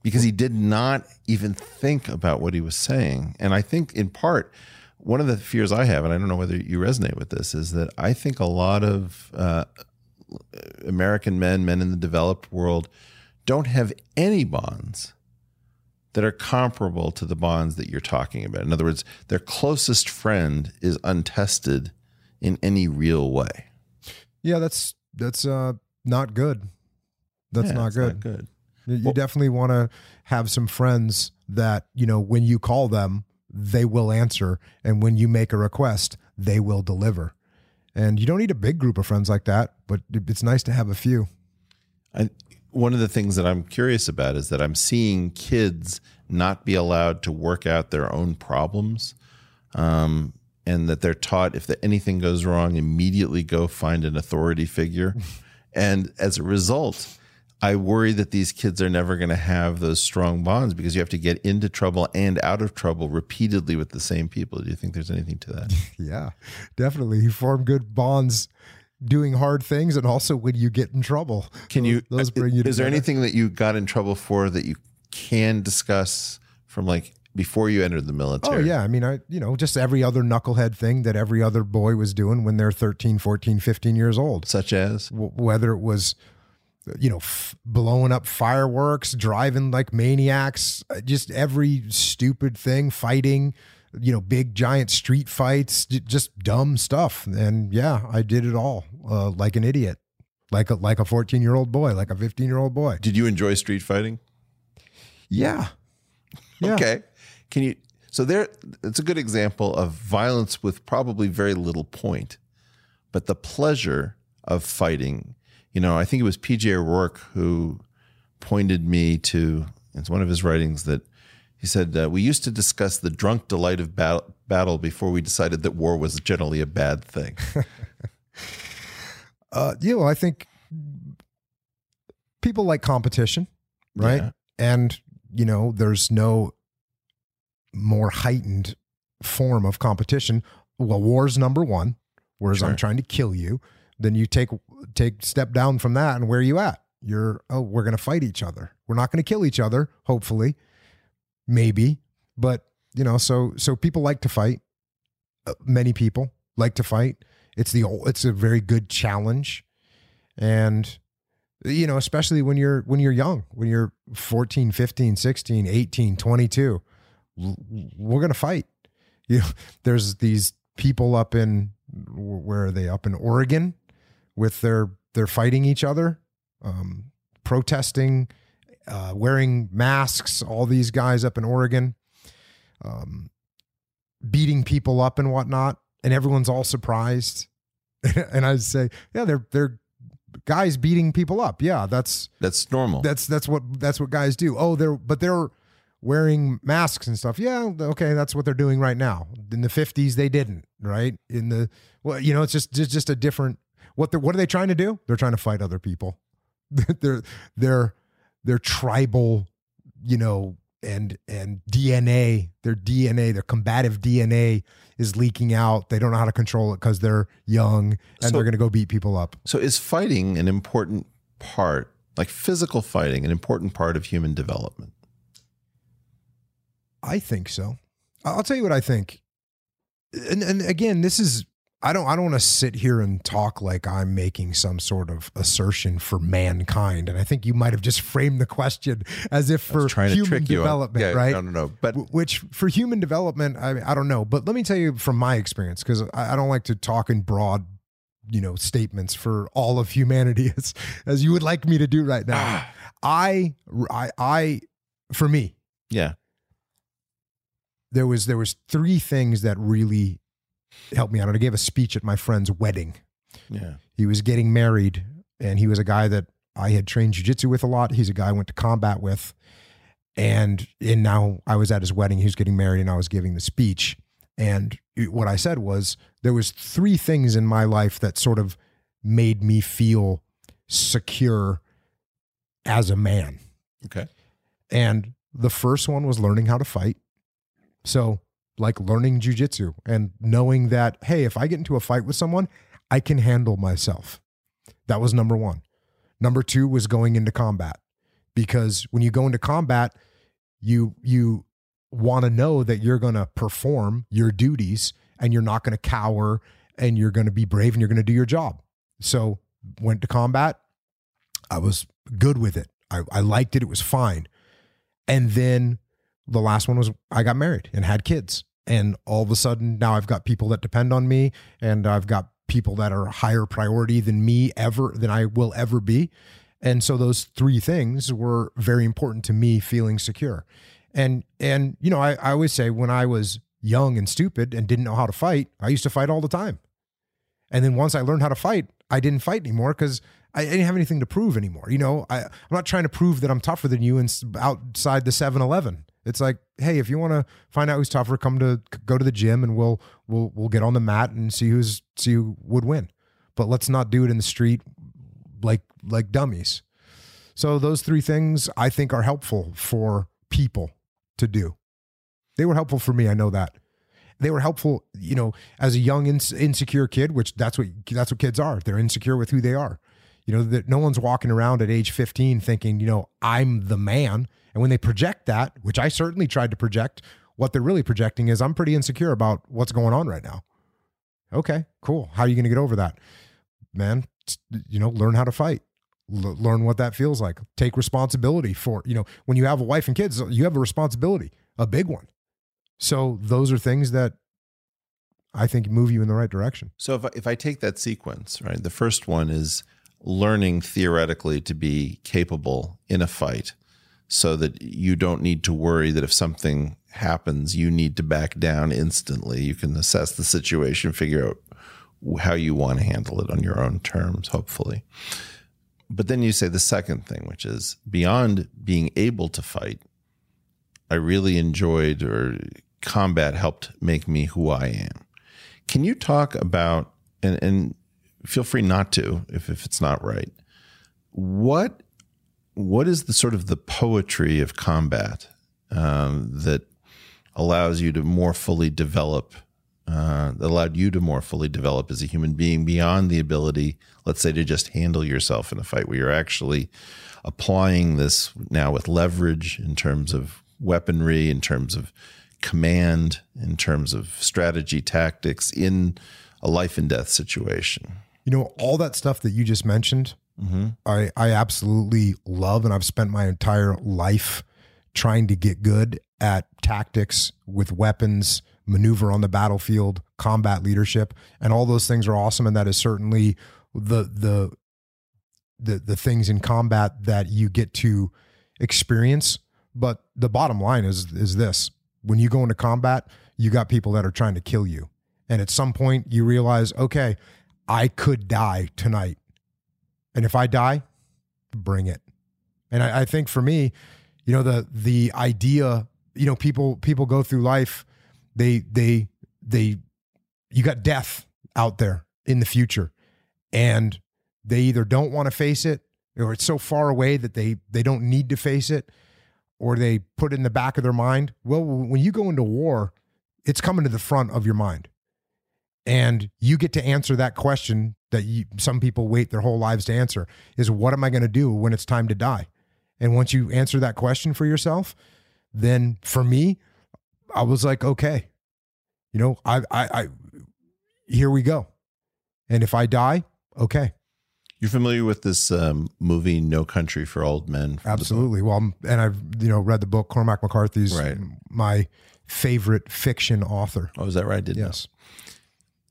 because he did not even think about what he was saying. And I think, in part, one of the fears I have, and I don't know whether you resonate with this, is that I think a lot of uh, American men, men in the developed world, don't have any bonds that are comparable to the bonds that you're talking about. In other words, their closest friend is untested in any real way. Yeah, that's that's uh, not good. That's Yeah, not good. good. You you Well- definitely want to have some friends that, you know, when you call them, they will answer. And when you make a request, they will deliver. And you don't need a big group of friends like that, but it's nice to have a few. I, one of the things that I'm curious about is that I'm seeing kids not be allowed to work out their own problems, um, and that they're taught if the, anything goes wrong, immediately go find an authority figure. and as a result, I worry that these kids are never going to have those strong bonds because you have to get into trouble and out of trouble repeatedly with the same people. Do you think there's anything to that? Yeah, definitely. You form good bonds doing hard things and also when you get in trouble. Can you? Those uh, bring you Is there anything that you got in trouble for that you can discuss from like before you entered the military. Oh yeah, I mean I you know, just every other knucklehead thing that every other boy was doing when they're 13, 14, 15 years old. Such as W- whether it was you know f- blowing up fireworks driving like maniacs uh, just every stupid thing fighting you know big giant street fights j- just dumb stuff and yeah i did it all uh, like an idiot like a like a 14 year old boy like a 15 year old boy did you enjoy street fighting? yeah yeah Okay. Can you? So there, it's a good example of violence with probably very little point, but the pleasure of fighting. You know, I think it was P.J. O'Rourke who pointed me to. It's one of his writings that he said uh, we used to discuss the drunk delight of battle, battle before we decided that war was generally a bad thing. uh you know i think people like competition right Yeah. and you know there's no more heightened form of competition well war's number one whereas i'm trying to kill you then you take take step down from that and where are you at. You're oh we're going to fight each other. We're not going to kill each other hopefully. Maybe. But you know so so people like to fight. Uh, many people like to fight. It's the ol- it's a very good challenge. And you know especially when you're when you're young when you're 14 15 16 18 22 we're gonna fight. You know there's these people up in where are they? Up in oregon with their they're fighting each other um protesting uh wearing masks all these guys up in oregon um beating people up and whatnot and everyone's all surprised and i say yeah they're they're guys beating people up yeah that's That's normal. that's that's what that's what guys do. Oh, they're but they're wearing masks and stuff. Yeah, okay, that's what they're doing right now. In the fifties, they didn't. Right in the well, you know, it's just just, just a different. What they what are they trying to do? They're trying to fight other people. they're they're they're tribal, you know, and and DNA. Their DNA, their combative DNA is leaking out. They don't know how to control it because they're young and So- they're going to go beat people up. So is fighting an important part, like physical fighting, an important part of human development? I think so. I'll tell you what I think. And and again, this is I don't I don't want to sit here and talk like I'm making some sort of assertion for mankind. And I think you might have just framed the question as if for trying to human trick you. on- development, yeah, right? No, no, no. But Which for human development, I I don't know. But let me tell you from my experience, because I, I don't like to talk in broad, you know, statements for all of humanity as as you would like me to do right now. Ah. I I I for me, yeah, there was there was three things that really helped me out. And I gave a speech at my friend's wedding. yeah. He was getting married, and he was a guy that I had trained jujitsu with a lot. He's a guy I went to combat with, and and now I was at his wedding. He was getting married, and I was giving the speech. And what I said was there was three things in my life that sort of made me feel secure as a man. Okay. And the first one was learning how to fight. So like learning jujitsu and knowing that, hey, if I get into a fight with someone, I can handle myself. That was number one. Number two was going into combat because when you go into combat, you you want to know that you're going to perform your duties and you're not going to cower and you're going to be brave and you're going to do your job. So went to combat. I was good with it. I, I liked it. It was fine. And then the last one was I got married and had kids. And all of a sudden now I've got people that depend on me and I've got people that are higher priority than me ever than I will ever be. And so those three things were very important to me feeling secure. And and you know, I, I always say when I was young and stupid and didn't know how to fight, I used to fight all the time. And then once I learned how to fight, I didn't fight anymore because I didn't have anything to prove anymore. You know, I, I'm not trying to prove that I'm tougher than you and outside the 7 Eleven. It's like, hey, if you want to find out who's tougher, come to go to the gym and we'll we'll we'll get on the mat and see who's see who would win. But let's not do it in the street like like dummies. So those three things I think are helpful for people to do. They were helpful for me. I know that they were helpful. You know, as a young insecure kid, which that's what that's what kids are. They're insecure with who they are. You know that no one's walking around at age 15 thinking, you know, I'm the man. And when they project that, which I certainly tried to project, what they're really projecting is I'm pretty insecure about what's going on right now. Okay, cool. How are you going to get over that? Man, you know, learn how to fight. L- learn what that feels like. Take responsibility for, you know, when you have a wife and kids, you have a responsibility, a big one. So those are things that I think move you in the right direction. So if I, if I take that sequence, right, the first one is learning theoretically to be capable in a fight so that you don't need to worry that if something happens, you need to back down instantly. You can assess the situation, figure out how you want to handle it on your own terms, hopefully. But then you say the second thing, which is beyond being able to fight, I really enjoyed or combat helped make me who I am. Can you talk about and, and feel free not to if, if it's not right. What what is the sort of the poetry of combat um, that allows you to more fully develop uh, that allowed you to more fully develop as a human being beyond the ability, let's say, to just handle yourself in a fight, where you're actually applying this now with leverage in terms of weaponry, in terms of command, in terms of strategy, tactics in a life and death situation. You know, all that stuff that you just mentioned, mm-hmm. I, I absolutely love. And I've spent my entire life trying to get good at tactics with weapons, maneuver on the battlefield, combat leadership, and all those things are awesome. And that is certainly the the the the things in combat that you get to experience. But the bottom line is is this: when you go into combat, you got people that are trying to kill you, and at some point you realize, okay, I could die tonight. And if I die, bring it. And I, I think for me, you know, the the idea, you know, people people go through life, they they they you got death out there in the future. And they either don't want to face it or it's so far away that they they don't need to face it or they put it in the back of their mind. Well, when you go into war, it's coming to the front of your mind and you get to answer that question that you, some people wait their whole lives to answer is what am i going to do when it's time to die and once you answer that question for yourself then for me i was like okay you know i i, I here we go and if i die okay you're familiar with this um, movie No Country for Old Men? Absolutely. Well, and I've you know read the book. Cormac McCarthy's right. my favorite fiction author. Oh, is that right? I did yes. Know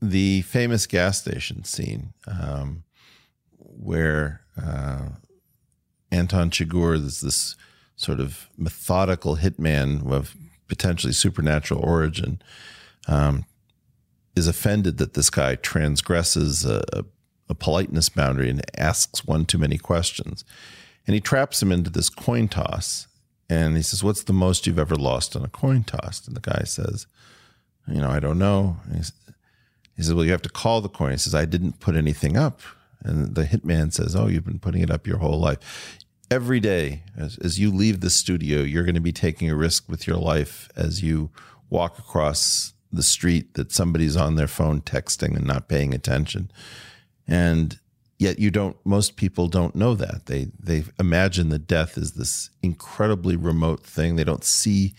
the famous gas station scene um, where uh, Anton Chigurh is this sort of methodical hitman of potentially supernatural origin, um, is offended that this guy transgresses a, a politeness boundary and asks one too many questions. And he traps him into this coin toss. And he says, What's the most you've ever lost on a coin toss? And the guy says, You know, I don't know. He says, Well, you have to call the coin. He says, I didn't put anything up. And the hitman says, Oh, you've been putting it up your whole life. Every day, as, as you leave the studio, you're going to be taking a risk with your life as you walk across the street that somebody's on their phone texting and not paying attention. And yet you don't most people don't know that. They they imagine that death is this incredibly remote thing. They don't see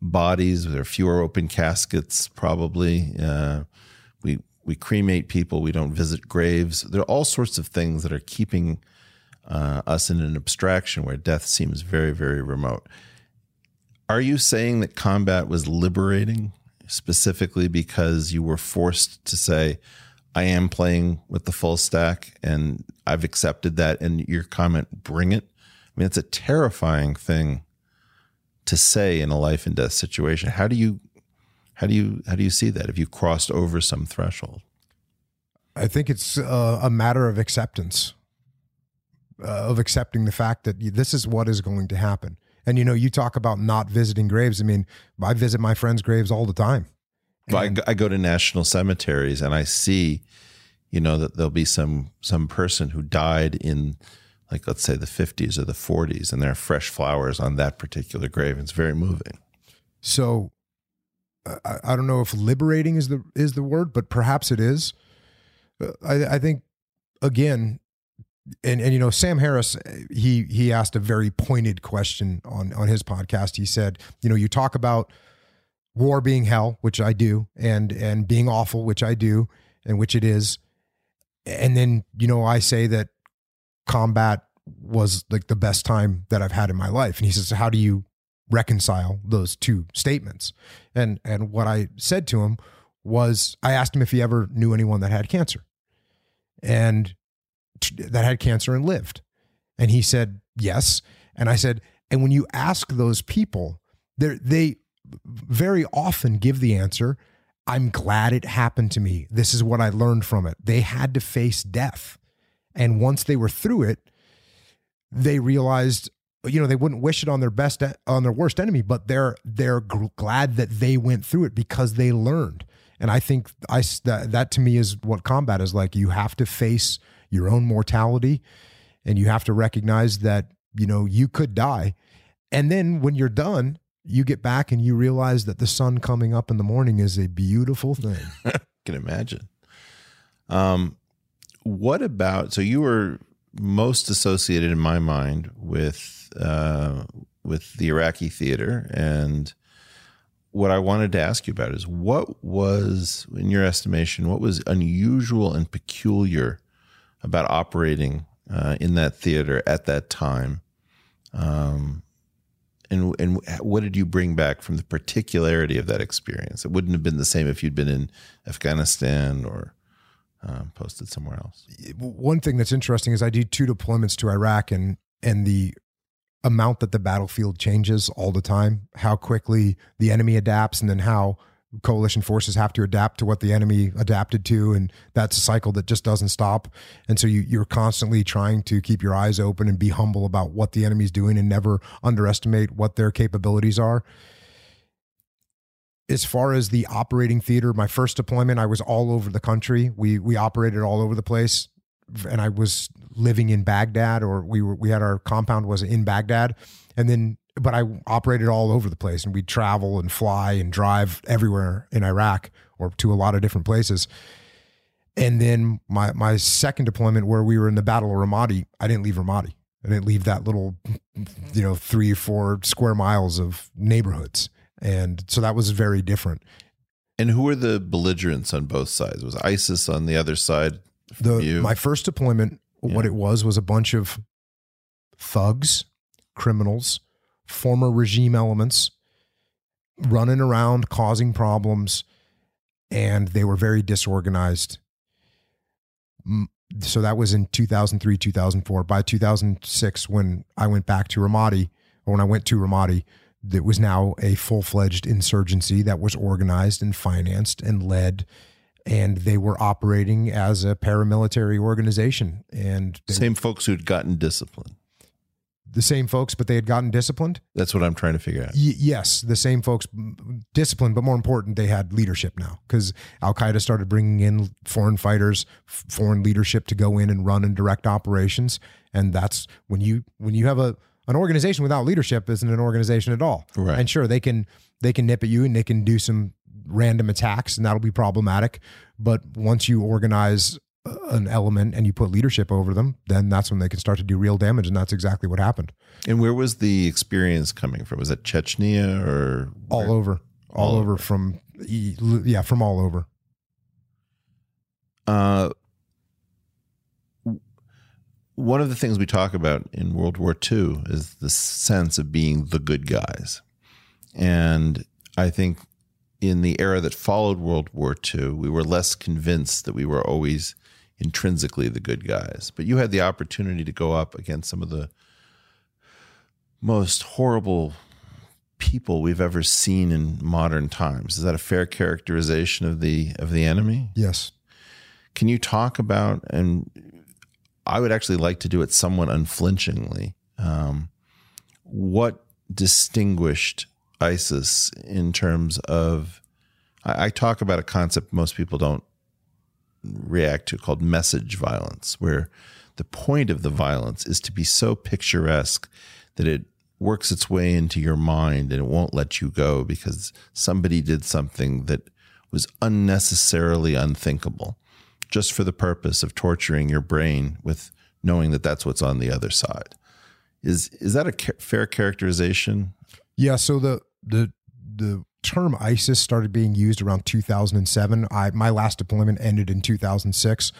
bodies. There are fewer open caskets probably. Uh, we we cremate people. We don't visit graves. There are all sorts of things that are keeping uh, us in an abstraction where death seems very very remote. Are you saying that combat was liberating specifically because you were forced to say, I am playing with the full stack and I've accepted that? And your comment, bring it. I mean, it's a terrifying thing to say in a life and death situation. How do you, how do you, how do you see that if you crossed over some threshold? I think it's uh, a matter of acceptance, uh, of accepting the fact that this is what is going to happen. And you know, you talk about not visiting graves. I mean, I visit my friends' graves all the time. I, I go to national cemeteries and I see, you know, that there'll be some some person who died in, like let's say the fifties or the forties, and there are fresh flowers on that particular grave. It's very moving. So, I, I don't know if liberating is the is the word, but perhaps it is. Uh, I, I think again, and and you know Sam Harris he he asked a very pointed question on on his podcast. He said, you know, you talk about war being hell, which I do, and and being awful, which I do, and which it is. And then, you know, I say that combat was like the best time that I've had in my life. And he says, How do you reconcile those two statements? And and what I said to him was I asked him if he ever knew anyone that had cancer. And that had cancer and lived? And he said, yes. And I said, and when you ask those people, they very often give the answer, I'm glad it happened to me. This is what I learned from it. They had to face death. And once they were through it, they realized, you know, they wouldn't wish it on their best on their worst enemy, but they're they're glad that they went through it because they learned. And I think I that, that to me is what combat is like. You have to face your own mortality and you have to recognize that you know you could die and then when you're done you get back and you realize that the sun coming up in the morning is a beautiful thing can imagine um what about so you were most associated in my mind with uh with the Iraqi theater and what I wanted to ask you about is what was in your estimation what was unusual and peculiar about operating uh, in that theater at that time. Um, and and what did you bring back from the particularity of that experience? It wouldn't have been the same if you'd been in Afghanistan or um, posted somewhere else. One thing that's interesting is I did two deployments to Iraq, and and the amount that the battlefield changes all the time, how quickly the enemy adapts, and then how coalition forces have to adapt to what the enemy adapted to and that's a cycle that just doesn't stop and so you, you're constantly trying to keep your eyes open and be humble about what the enemy's doing and never underestimate what their capabilities are as far as the operating theater my first deployment i was all over the country we we operated all over the place and i was living in baghdad or we were we had our compound was in baghdad and then but I operated all over the place and we'd travel and fly and drive everywhere in Iraq or to a lot of different places. And then my my second deployment where we were in the Battle of Ramadi, I didn't leave Ramadi. I didn't leave that little, you know, three or four square miles of neighborhoods. And so that was very different. And who were the belligerents on both sides? Was ISIS on the other side? The you? my first deployment, yeah. what it was was a bunch of thugs, criminals, former regime elements running around causing problems and they were very disorganized so that was in 2003 2004 by 2006 when i went back to ramadi or when i went to ramadi it was now a full-fledged insurgency that was organized and financed and led and they were operating as a paramilitary organization and same folks who'd gotten disciplined. the same folks, but they had gotten disciplined. That's what I'm trying to figure out. Y- yes, the same folks disciplined, but more important, they had leadership now because Al Qaeda started bringing in foreign fighters, f- foreign leadership to go in and run and direct operations, and that's when you when you have a An organization without leadership isn't an organization at all. Right. And sure, they can they can nip at you and they can do some random attacks, and that'll be problematic. But once you organize uh, an element and you put leadership over them, then that's when they can start to do real damage, and that's exactly what happened. And where was the experience coming from? Was it Chechnya or All where- over, all, All over from yeah, from all over. Uh, one of the things we talk about in World War II is the sense of being the good guys. And I think in the era that followed World War II, we were less convinced that we were always intrinsically the good guys. But you had the opportunity to go up against some of the most horrible people we've ever seen in modern times. Is that a fair characterization of the of the enemy? Yes. Can you talk about, and I would actually like to do it somewhat unflinchingly, um, what distinguished ISIS in terms of, I, I talk about a concept most people don't react to called message violence, where the point of the violence is to be so picturesque that it works its way into your mind and it won't let you go because somebody did something that was unnecessarily unthinkable just for the purpose of torturing your brain with knowing that that's what's on the other side. Is is that a ca- fair characterization? Yeah, so the the the term ISIS started being used around 2007. I my last deployment ended in 2006,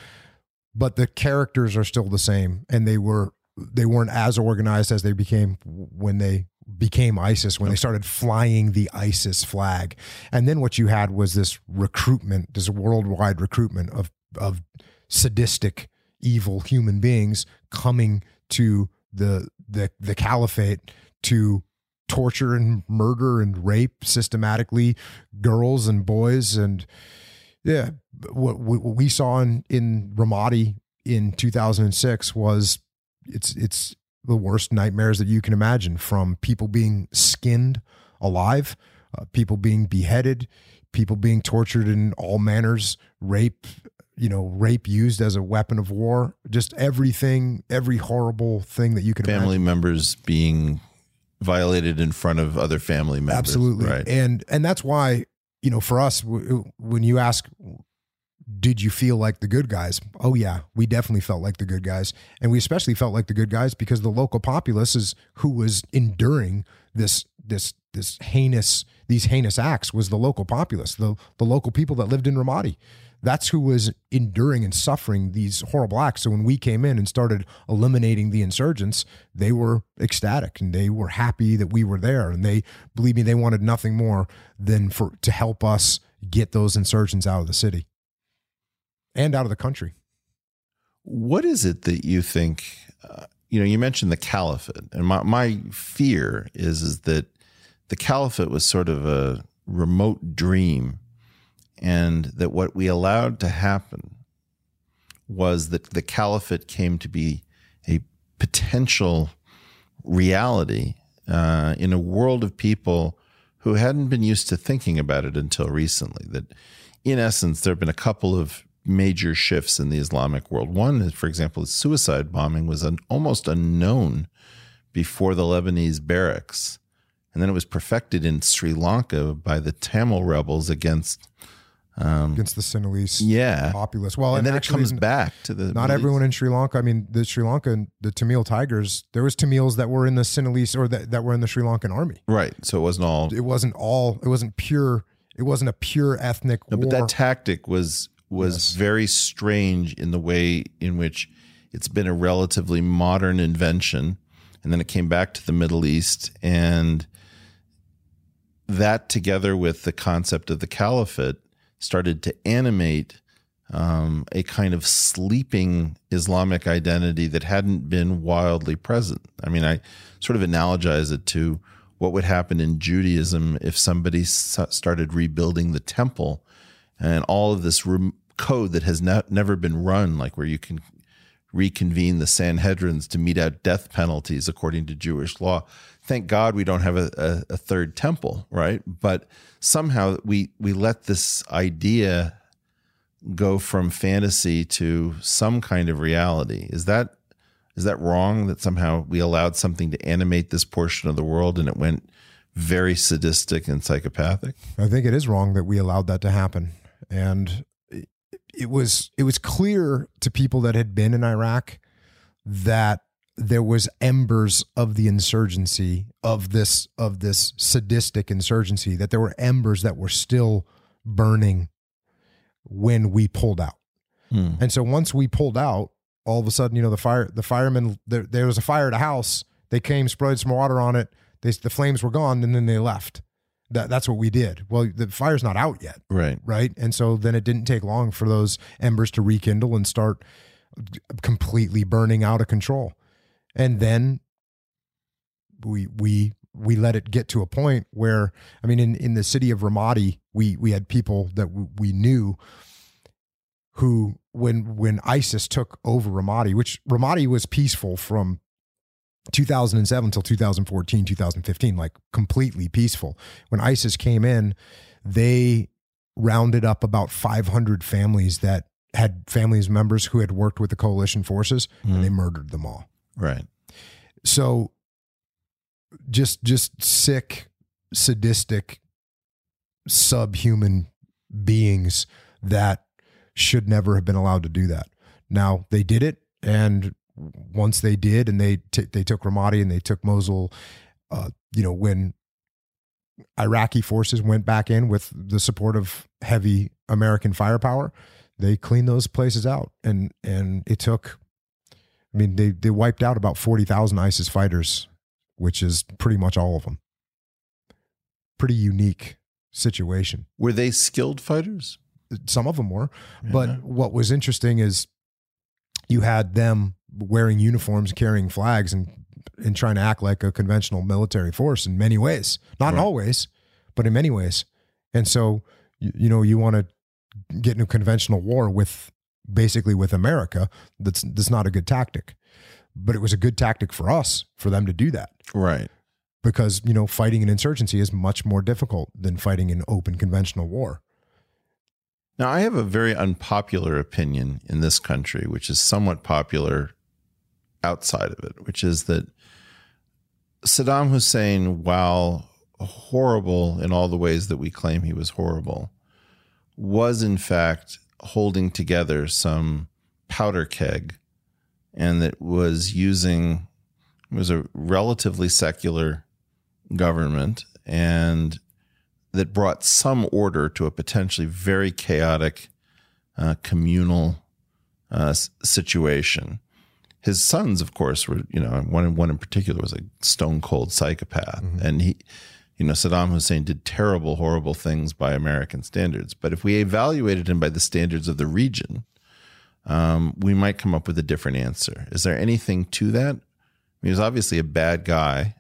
but the characters are still the same, and they were they weren't as organized as they became when they became ISIS when they started flying the ISIS flag. And then what you had was this recruitment, this worldwide recruitment of of sadistic, evil human beings coming to the the the caliphate to torture and murder and rape systematically girls and boys and yeah what, what we saw in in Ramadi in 2006 was it's it's the worst nightmares that you can imagine from people being skinned alive uh, people being beheaded people being tortured in all manners rape you know rape used as a weapon of war. Just everything every horrible thing that you could Family imagine members being violated in front of other family members. absolutely. Right. and and that's why you know for us w- when you ask did you feel like the good guys? Oh yeah we definitely felt like the good guys. And we especially felt like the good guys because the local populace is who was enduring this this this heinous these heinous acts was the local populace the the local people that lived in Ramadi that's who was enduring and suffering these horrible acts. So when we came in and started eliminating the insurgents, they were ecstatic and they were happy that we were there. And they, believe me, they wanted nothing more than for to help us get those insurgents out of the city and out of the country. What is it that you think? Uh, you know, you mentioned the caliphate, and my my fear is is that the caliphate was sort of a remote dream, and that what we allowed to happen was that the caliphate came to be a potential reality uh, in a world of people who hadn't been used to thinking about it until recently. That, in essence, there have been a couple of major shifts in the Islamic world. One, for example, suicide bombing was an, almost unknown before the Lebanese barracks. And then it was perfected in Sri Lanka by the Tamil rebels against, Um, against the Sinhalese yeah. populace. Well, and then it comes back to the. Not Middle everyone East. in Sri Lanka. I mean, the Sri Lanka, the Tamil Tigers. There was Tamils that were in the Sinhalese or that, that were in the Sri Lankan army. Right. So it wasn't all. It wasn't all. It wasn't pure. It wasn't a pure ethnic No, war. but that tactic was was Yes. very strange in the way in which it's been a relatively modern invention, and then it came back to the Middle East, and that together with the concept of the caliphate started to animate um, a kind of sleeping Islamic identity that hadn't been wildly present. I mean, I sort of analogize it to what would happen in Judaism if somebody started rebuilding the temple and all of this rem- code that has not, never been run, like where you can reconvene the Sanhedrins to mete out death penalties according to Jewish law. Thank God we don't have a, a, a third temple, right? But somehow we we let this idea go from fantasy to some kind of reality. Is that Is that wrong that somehow we allowed something to animate this portion of the world and it went very sadistic and psychopathic? I think it is wrong that we allowed that to happen. And it was it was clear to people that had been in Iraq that there was embers of the insurgency of this of this sadistic insurgency that there were embers that were still burning when we pulled out. Hmm. And so once we pulled out, all of a sudden, you know, the fire the firemen there, there was a fire at a house. They came, sprayed some water on it. They, the flames were gone, and then they left. That, that's what we did. Well, the fire's not out yet. Right. Right. And so then it didn't take long for those embers to rekindle and start completely burning out of control and then we we we let it get to a point where I mean in in the city of Ramadi we we had people that we knew who when when ISIS took over Ramadi which Ramadi was peaceful from 2007 until 2014 2015 like completely peaceful when ISIS came in they rounded up about 500 families that had families members who had worked with the coalition forces mm. and they murdered them all Right. So just just sick, sadistic, subhuman beings that should never have been allowed to do that. Now they did it, and once they did, and they t- they took Ramadi and they took Mosul. Uh, you know when Iraqi forces went back in with the support of heavy American firepower, they cleaned those places out, and and it took I mean, they they wiped out about forty thousand ISIS fighters, which is pretty much all of them. Pretty unique situation. Were they skilled fighters? Some of them were, yeah. but what was interesting is you had them wearing uniforms, carrying flags, and and trying to act like a conventional military force in many ways. Not right. always, but in many ways. And so, you, you know, you want to get into conventional war with basically with America, that's that's not a good tactic. But it was a good tactic for us for them to do that. Right. Because, you know, fighting an insurgency is much more difficult than fighting an open conventional war. Now, I have a very unpopular opinion in this country, which is somewhat popular outside of it, which is that Saddam Hussein, while horrible in all the ways that we claim he was horrible, was in fact holding together some powder keg and that was using was a relatively secular government and that brought some order to a potentially very chaotic uh, communal uh, situation. His sons, of course, were you know one one in particular was a stone cold psychopath, mm-hmm. and he you know, Saddam Hussein did terrible, horrible things by American standards. But if we evaluated him by the standards of the region, um, we might come up with a different answer. Is there anything to that? he was obviously a bad guy.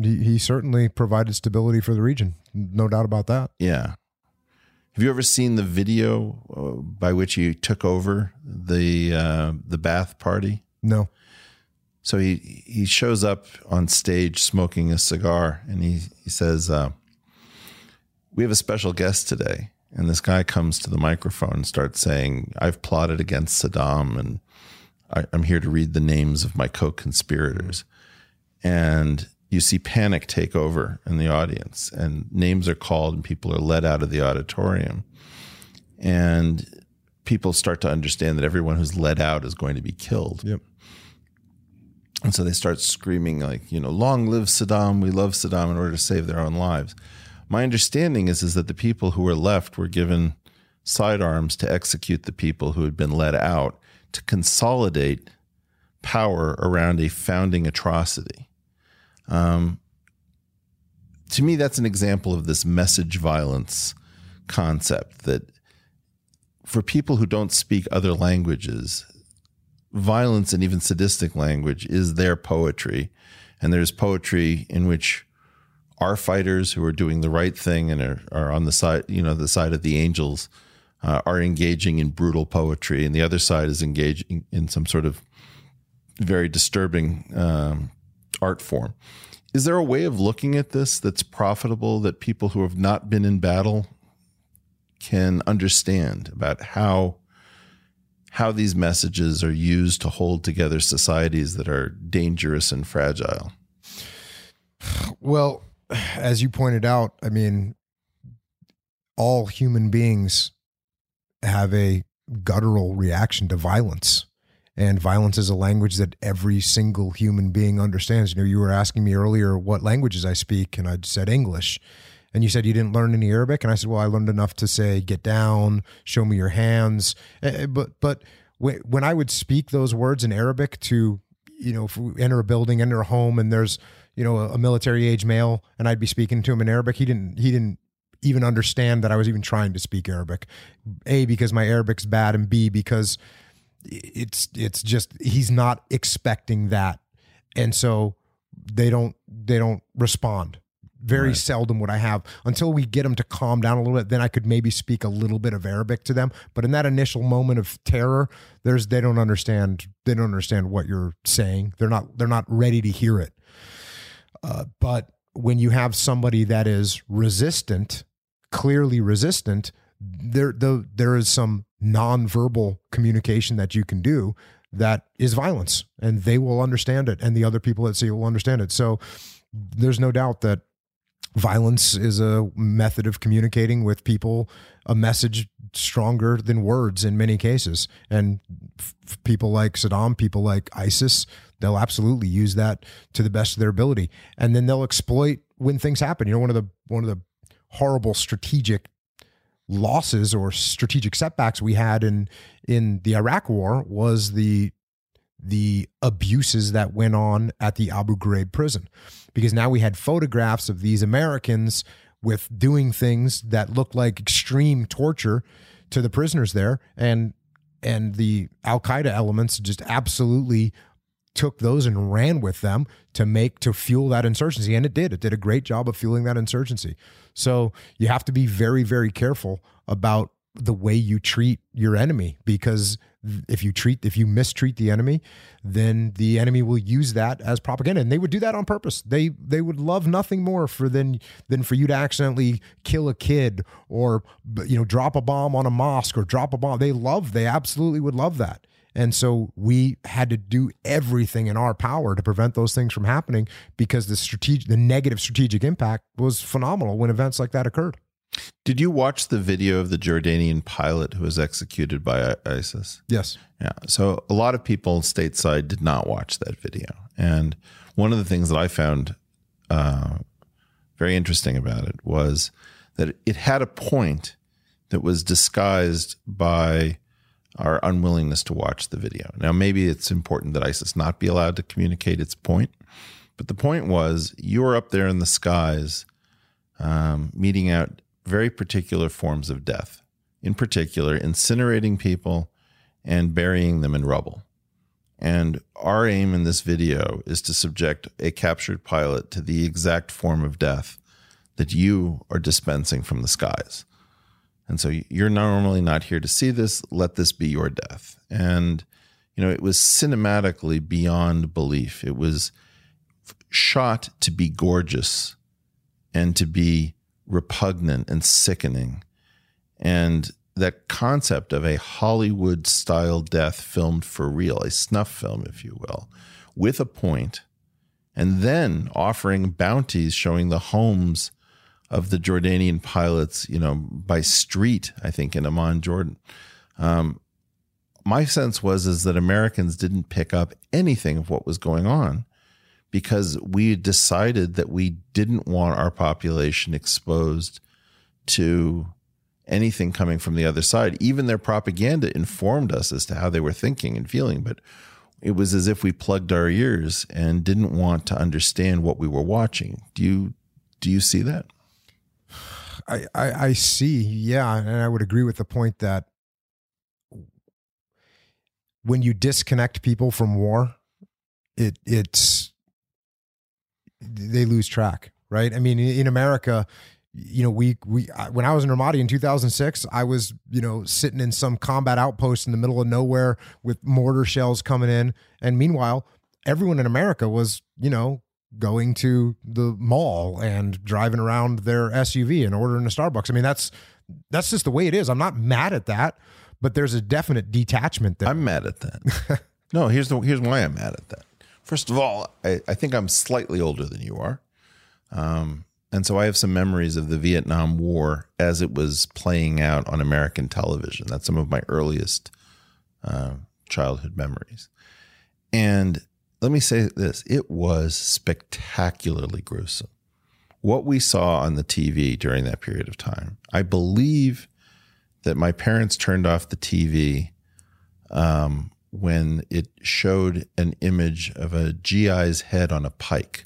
He, he certainly provided stability for the region, no doubt about that. Yeah. Have you ever seen the video uh, by which he took over the uh, the Ba'ath Party? No. So he he shows up on stage smoking a cigar, and he he says, uh, "We have a special guest today." And this guy comes to the microphone and starts saying, "I've plotted against Saddam, and I, I'm here to read the names of my co-conspirators." And you see panic take over in the audience, and names are called, and people are led out of the auditorium, and people start to understand that everyone who's led out is going to be killed. Yep. And so they start screaming, like, you know, long live Saddam, we love Saddam in order to save their own lives. My understanding is, is that the people who were left were given sidearms to execute the people who had been let out to consolidate power around a founding atrocity. Um, to me, that's an example of this message violence concept that for people who don't speak other languages, violence and even sadistic language is their poetry. And there's poetry in which our fighters who are doing the right thing and are, are on the side, you know, the side of the angels uh, are engaging in brutal poetry. And the other side is engaging in some sort of very disturbing um, art form. Is there a way of looking at this that's profitable that people who have not been in battle can understand about how how these messages are used to hold together societies that are dangerous and fragile. Well, as you pointed out, I mean, all human beings have a guttural reaction to violence. And violence is a language that every single human being understands. You know, you were asking me earlier what languages I speak, and I said English. And you said you didn't learn any Arabic, and I said, well, I learned enough to say "get down," "show me your hands." Eh, eh, but but when I would speak those words in Arabic to you know, if we enter a building, enter a home, and there's you know a military age male, and I'd be speaking to him in Arabic, he didn't he didn't even understand that I was even trying to speak Arabic. A because my Arabic's bad, and B because it's it's just he's not expecting that, and so they don't they don't respond. Very right. seldom would I have until we get them to calm down a little bit. Then I could maybe speak a little bit of Arabic to them. But in that initial moment of terror, there's they don't understand they don't understand what you're saying. They're not they're not ready to hear it. Uh, but when you have somebody that is resistant, clearly resistant, there the, there is some nonverbal communication that you can do that is violence, and they will understand it, and the other people that see it will understand it. So there's no doubt that violence is a method of communicating with people a message stronger than words in many cases. And f- people like Saddam people like ISIS they'll absolutely use that to the best of their ability. And then they'll exploit when things happen. You know one of the one of the horrible strategic losses or strategic setbacks we had in in the Iraq war was the the abuses that went on at the Abu Ghraib prison. Because now we had photographs of these Americans with doing things that looked like extreme torture to the prisoners there. And and the Al Qaeda elements just absolutely took those and ran with them to make to fuel that insurgency and it did. It did a great job of fueling that insurgency. So you have to be very very careful about the way you treat your enemy because if you treat if you mistreat the enemy then the enemy will use that as propaganda and they would do that on purpose. They they would love nothing more for than than for you to accidentally kill a kid or you know drop a bomb on a mosque or drop a bomb. They love they absolutely would love that and so we had to do everything in our power to prevent those things from happening because the strategic the negative strategic impact was phenomenal when events like that occurred did you watch the video of the Jordanian pilot who was executed by ISIS? Yes. Yeah. So a lot of people stateside did not watch that video. And one of the things that I found uh, very interesting about it was that it had a point that was disguised by our unwillingness to watch the video. Now, maybe it's important that ISIS not be allowed to communicate its point, but the point was you were up there in the skies um, meting out very particular forms of death, in particular, incinerating people and burying them in rubble. And our aim in this video is to subject a captured pilot to the exact form of death that you are dispensing from the skies. And so you're normally not here to see this. Let this be your death. And, you know, it was cinematically beyond belief. It was shot to be gorgeous and to be repugnant and sickening. And that concept of a Hollywood style death filmed for real, a snuff film, if you will, with a point, and then offering bounties showing the homes of the Jordanian pilots, you know, by street, I think, in Amman, Jordan. Um, my sense was is that Americans didn't pick up anything of what was going on because we decided that we didn't want our population exposed to anything coming from the other side. Even their propaganda informed us as to how they were thinking and feeling, but it was as if we plugged our ears and didn't want to understand what we were watching. Do you do you see that? I, I, I see, yeah, and I would agree with the point that when you disconnect people from war, it it's they lose track, right? I mean, in America, you know, we we when I was in Ramadi in 2006, I was you know sitting in some combat outpost in the middle of nowhere with mortar shells coming in, and meanwhile, everyone in America was you know going to the mall and driving around their SUV and ordering a Starbucks. I mean, that's that's just the way it is. I'm not mad at that, but there's a definite detachment there. I'm mad at that. no, here's the here's why I'm mad at that. First of all, I, I think I'm slightly older than you are. Um, and so I have some memories of the Vietnam War as it was playing out on American television. That's some of my earliest uh, childhood memories. And let me say this it was spectacularly gruesome. What we saw on the TV during that period of time, I believe that my parents turned off the TV um, when it showed an image of a GI's head on a pike.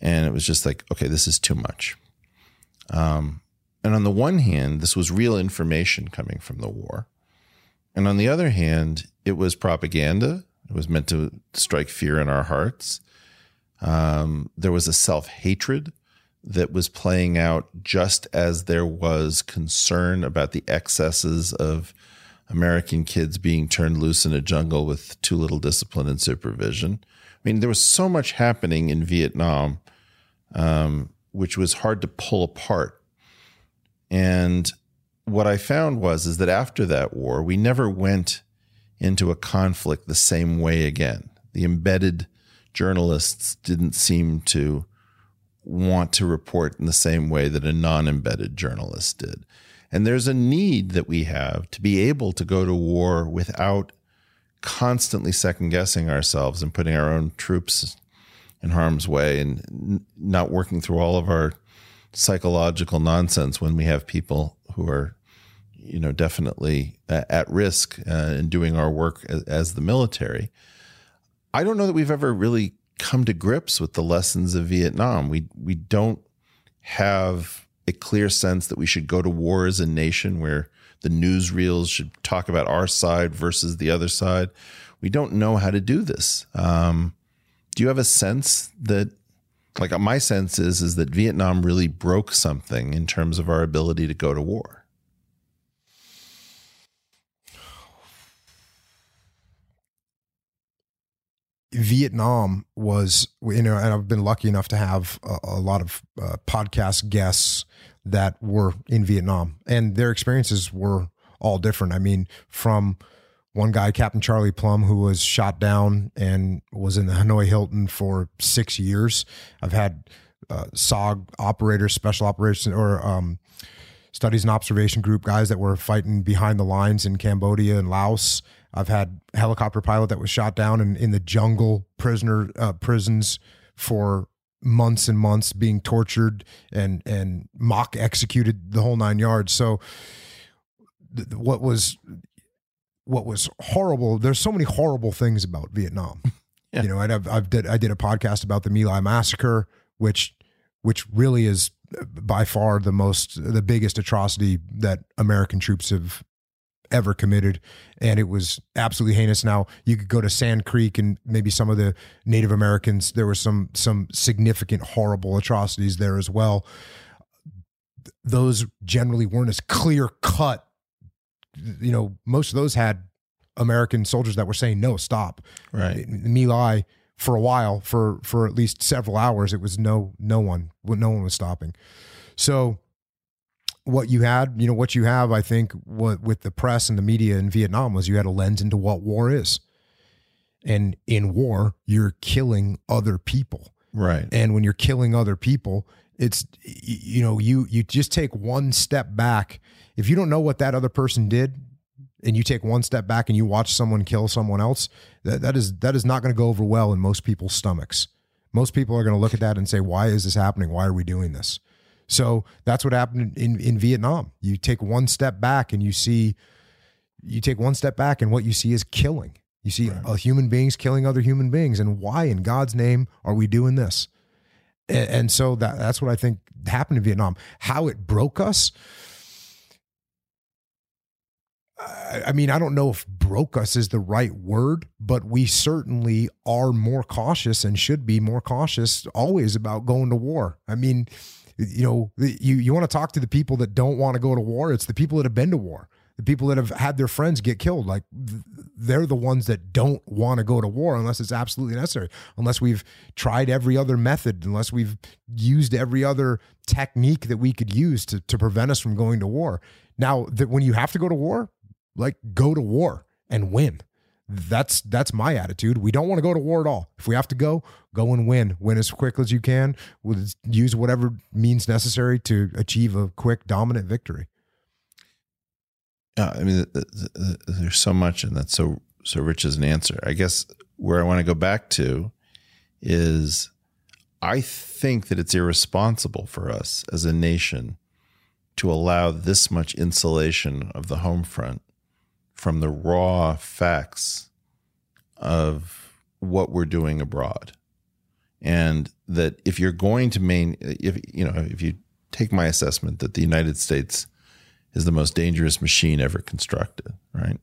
And it was just like, okay, this is too much. Um, and on the one hand, this was real information coming from the war. And on the other hand, it was propaganda. It was meant to strike fear in our hearts. Um, there was a self hatred that was playing out just as there was concern about the excesses of American kids being turned loose in a jungle with too little discipline and supervision. I mean, there was so much happening in Vietnam, um, which was hard to pull apart. And what I found was is that after that war, we never went into a conflict the same way again. The embedded journalists didn't seem to want to report in the same way that a non-embedded journalist did. And there's a need that we have to be able to go to war without constantly second guessing ourselves and putting our own troops in harm's way and not working through all of our psychological nonsense when we have people who are you know definitely at risk uh, in doing our work as, as the military i don't know that we've ever really come to grips with the lessons of vietnam we we don't have a clear sense that we should go to war as a nation where the newsreels should talk about our side versus the other side. We don't know how to do this. Um, do you have a sense that, like, my sense is, is that Vietnam really broke something in terms of our ability to go to war? Vietnam was, you know, and I've been lucky enough to have a, a lot of uh, podcast guests that were in Vietnam, and their experiences were all different. I mean, from one guy, Captain Charlie Plumb, who was shot down and was in the Hanoi Hilton for six years. I've had uh, SOG operators, special operations, or um, studies and observation group guys that were fighting behind the lines in Cambodia and Laos. I've had helicopter pilot that was shot down in, in the jungle prisoner uh, prisons for months and months being tortured and and mock executed the whole nine yards. So th- what was what was horrible? There's so many horrible things about Vietnam. Yeah. You know, I've, I've did I did a podcast about the My Lai massacre, which which really is by far the most the biggest atrocity that American troops have ever committed. And it was absolutely heinous. Now you could go to Sand Creek and maybe some of the Native Americans, there were some some significant horrible atrocities there as well. Those generally weren't as clear cut. You know, most of those had American soldiers that were saying, no, stop. Right. My Lai for a while, for for at least several hours, it was no no one, no one was stopping. So what you had, you know, what you have, I think, what with the press and the media in Vietnam was you had a lens into what war is. And in war, you're killing other people. Right. And when you're killing other people, it's you know, you you just take one step back. If you don't know what that other person did, and you take one step back and you watch someone kill someone else, that, that is that is not going to go over well in most people's stomachs. Most people are going to look at that and say, "Why is this happening? Why are we doing this?" So that's what happened in, in Vietnam. You take one step back and you see, you take one step back and what you see is killing. You see right. human beings killing other human beings. And why in God's name are we doing this? And, and so that, that's what I think happened in Vietnam. How it broke us. I mean, I don't know if broke us is the right word, but we certainly are more cautious and should be more cautious always about going to war. I mean, you know, you you want to talk to the people that don't want to go to war. It's the people that have been to war, the people that have had their friends get killed. Like they're the ones that don't want to go to war unless it's absolutely necessary, unless we've tried every other method, unless we've used every other technique that we could use to to prevent us from going to war. Now, that when you have to go to war, like go to war and win. That's that's my attitude. We don't want to go to war at all. If we have to go, go and win. Win as quick as you can. Use whatever means necessary to achieve a quick dominant victory. Yeah, I mean, there's so much, and that's so so rich as an answer. I guess where I want to go back to is I think that it's irresponsible for us as a nation to allow this much insulation of the home front from the raw facts of what we're doing abroad. And that if you're going to main, if you know, if you take my assessment that the United States is the most dangerous machine ever constructed, right?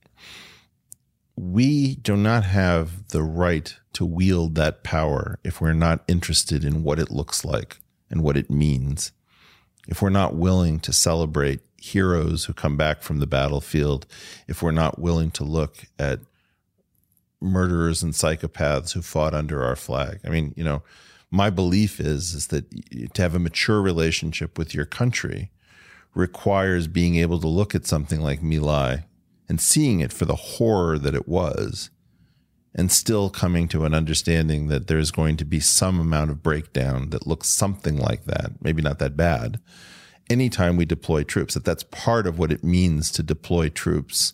We do not have the right to wield that power if we're not interested in what it looks like and what it means. If we're not willing to celebrate heroes who come back from the battlefield, if we're not willing to look at murderers and psychopaths who fought under our flag. I mean, you know, my belief is is that to have a mature relationship with your country requires being able to look at something like My and seeing it for the horror that it was and still coming to an understanding that there's going to be some amount of breakdown that looks something like that, maybe not that bad, anytime we deploy troops, that that's part of what it means to deploy troops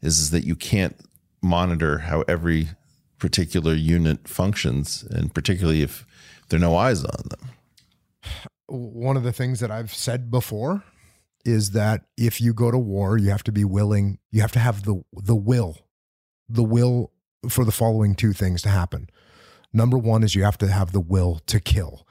is, is that you can't monitor how every particular unit functions, and particularly if there are no eyes on them. One of the things that I've said before is that if you go to war, you have to be willing, you have to have the the will, the will for the following two things to happen. Number one is you have to have the will to kill.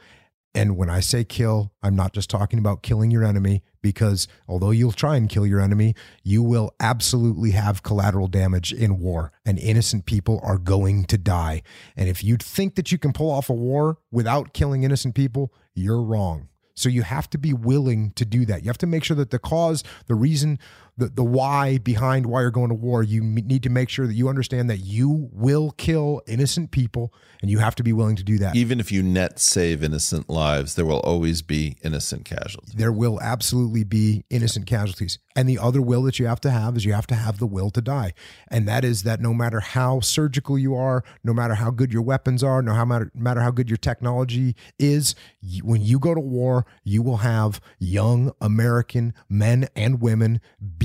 And when I say kill, I'm not just talking about killing your enemy, because although you'll try and kill your enemy, you will absolutely have collateral damage in war, and innocent people are going to die. And if you think that you can pull off a war without killing innocent people, you're wrong. So you have to be willing to do that. You have to make sure that the cause, the reason, the, the why behind why you're going to war, you need to make sure that you understand that you will kill innocent people and you have to be willing to do that. Even if you net save innocent lives, there will always be innocent casualties. There will absolutely be innocent casualties. And the other will that you have to have is you have to have the will to die. And that is that no matter how surgical you are, no matter how good your weapons are, no matter, matter how good your technology is, when you go to war, you will have young American men and women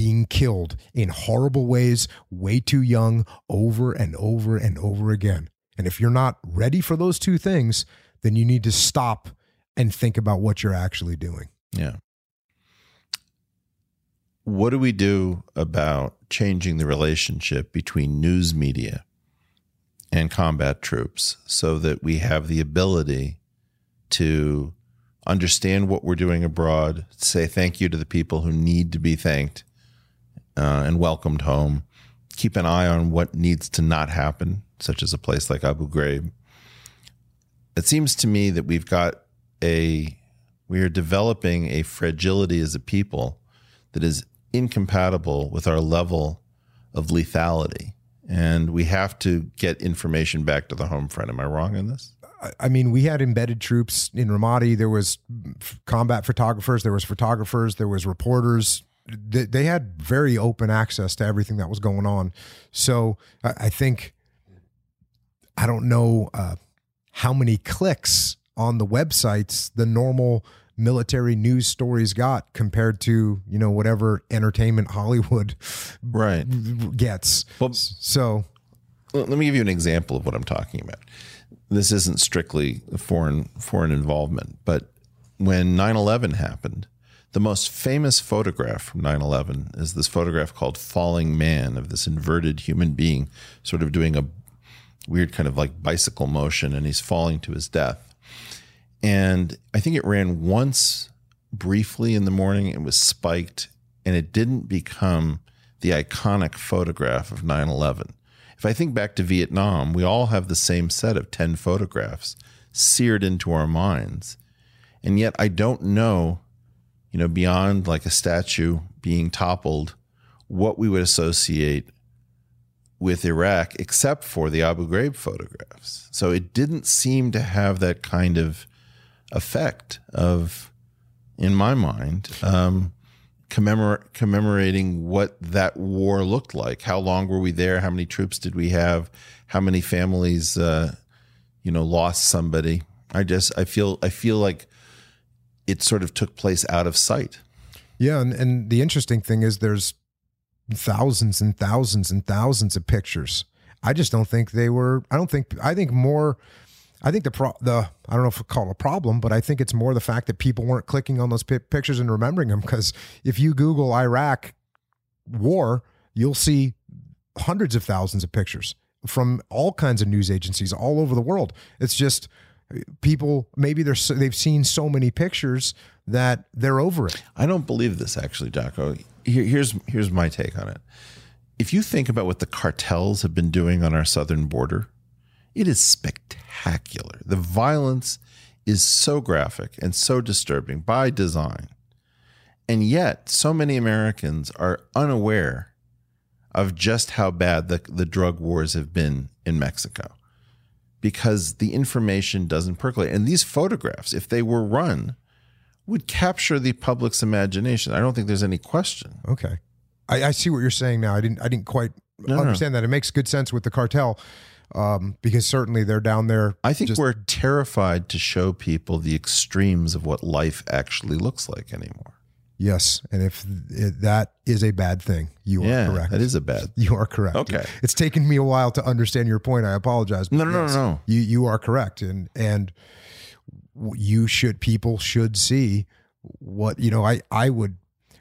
being killed in horrible ways, way too young, over and over and over again. And if you're not ready for those two things, then you need to stop and think about what you're actually doing. Yeah. What do we do about changing the relationship between news media and combat troops so that we have the ability to understand what we're doing abroad, say thank you to the people who need to be thanked uh, and welcomed home, keep an eye on what needs to not happen such as a place like Abu Ghraib. It seems to me that we've got a, we are developing a fragility as a people that is incompatible with our level of lethality. And we have to get information back to the home front. Am I wrong in this? I mean, we had embedded troops in Ramadi. There was combat photographers. There was photographers. There was reporters. They had very open access to everything that was going on. So I think I don't know uh, how many clicks on the websites the normal military news stories got compared to you know whatever entertainment Hollywood right gets. Well, so let me give you an example of what I'm talking about. This isn't strictly foreign foreign involvement, but when 9/11 happened, the most famous photograph from 9/11 is this photograph called "Falling Man" of this inverted human being, sort of doing a weird kind of like bicycle motion and he's falling to his death. And I think it ran once briefly in the morning. It was spiked and it didn't become the iconic photograph of 9 11. If I think back to Vietnam, we all have the same set of 10 photographs seared into our minds. And yet I don't know, you know, beyond like a statue being toppled, what we would associate with Iraq except for the Abu Ghraib photographs. So it didn't seem to have that kind of effect of, in my mind, um, commemor- commemorating what that war looked like. How long were we there? How many troops did we have? How many families, uh, you know, lost somebody? I just I feel I feel like it sort of took place out of sight. Yeah, and, and the interesting thing is there's thousands and thousands and thousands of pictures. I just don't think they were. I don't think. I think more. I think the pro, the I don't know if we call it a problem, but I think it's more the fact that people weren't clicking on those pi- pictures and remembering them. Because if you Google Iraq war, you'll see hundreds of thousands of pictures from all kinds of news agencies all over the world. It's just people maybe they're so, they've seen so many pictures that they're over it. I don't believe this actually, Jocko. Here, here's here's my take on it. If you think about what the cartels have been doing on our southern border, it is spectacular. The violence is so graphic and so disturbing by design. And yet, so many Americans are unaware of just how bad the, the drug wars have been in Mexico because the information doesn't percolate. And these photographs, if they were run, would capture the public's imagination. I don't think there's any question. Okay, I, I see what you're saying now. I didn't I didn't quite No, no. understand that. It makes good sense with the cartel um, because certainly they're down there. I think just- we're terrified to show people the extremes of what life actually looks like anymore. Yes, and if it, that is a bad thing, you are correct. that is a bad. You are correct. Okay. It's taken me a while to understand your point. I apologize. No, no, no, yes, no. You you are correct, and and you should people should see what you know. I I would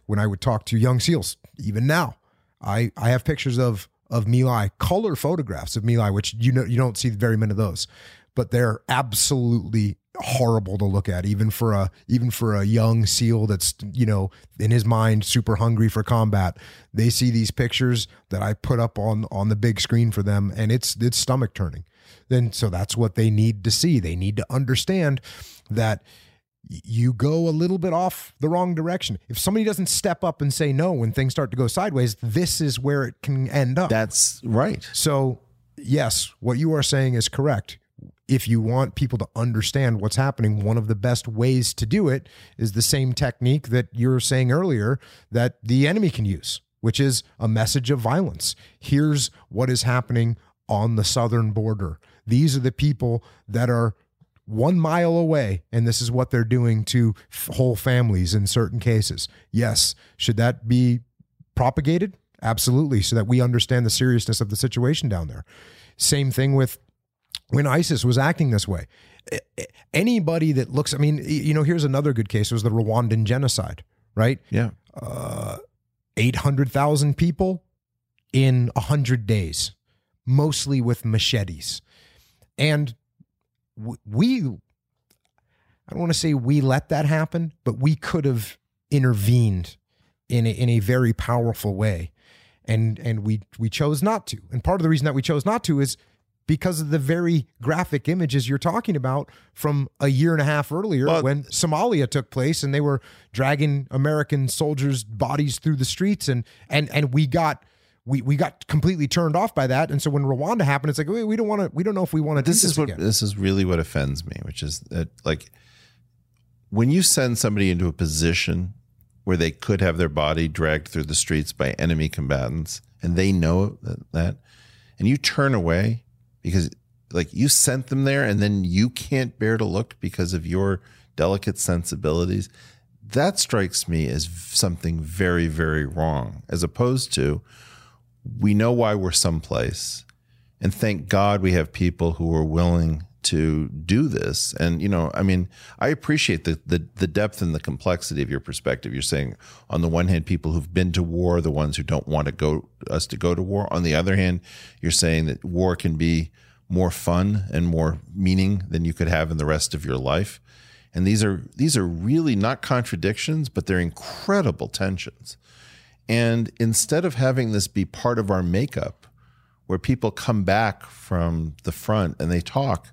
when I would talk to young seals, even now, I I have pictures of of My Lai, color photographs of My Lai, which you know you don't see very many of those, but they're absolutely horrible to look at even for a even for a young seal that's you know in his mind super hungry for combat. They see these pictures that i put up on on the big screen for them and it's it's stomach turning. Then so that's what they need to see. They need to understand that you go a little bit off the wrong direction. If somebody doesn't step up and say no when things start to go sideways this is where it can end up. That's right. so, yes, what you are saying is correct. If you want people to understand what's happening, one of the best ways to do it is the same technique that you were saying earlier that the enemy can use, which is a message of violence. Here's what is happening on the southern border. These are the people that are one mile away, and this is what they're doing to whole families in certain cases. Yes, should that be propagated? Absolutely, so that we understand the seriousness of the situation down there. Same thing with when ISIS was acting this way. Anybody that looks, I mean, you know, here's another good case was the Rwandan genocide, right? Yeah. Uh, 800,000 people in 100 days, mostly with machetes. And we, I don't want to say we let that happen, but we could have intervened in a, in a very powerful way. And, and we, we chose not to. And part of the reason that we chose not to is because of the very graphic images you're talking about from a year and a half earlier Well- when Somalia took place and they were dragging American soldiers' bodies through the streets and and and we got we we got completely turned off by that and so when Rwanda happened it's like we, we don't want to we don't know if we want to this this is what again. this is really what offends me, which is that like when you send somebody into a position where they could have their body dragged through the streets by enemy combatants and they know that, that and you turn away because like you sent them there and then you can't bear to look because of your delicate sensibilities. That strikes me as something very very wrong as opposed to we know why we're someplace and thank God we have people who are willing to do this. And you know, I mean, I appreciate the, the the depth and the complexity of your perspective. You're saying, on the one hand, people who've been to war, are the ones who don't want to go us to go to war. On the other hand, you're saying that war can be more fun and more meaning than you could have in the rest of your life. And these are these are really not contradictions, but they're incredible tensions. And instead of having this be part of our makeup, where people come back from the front and they talk,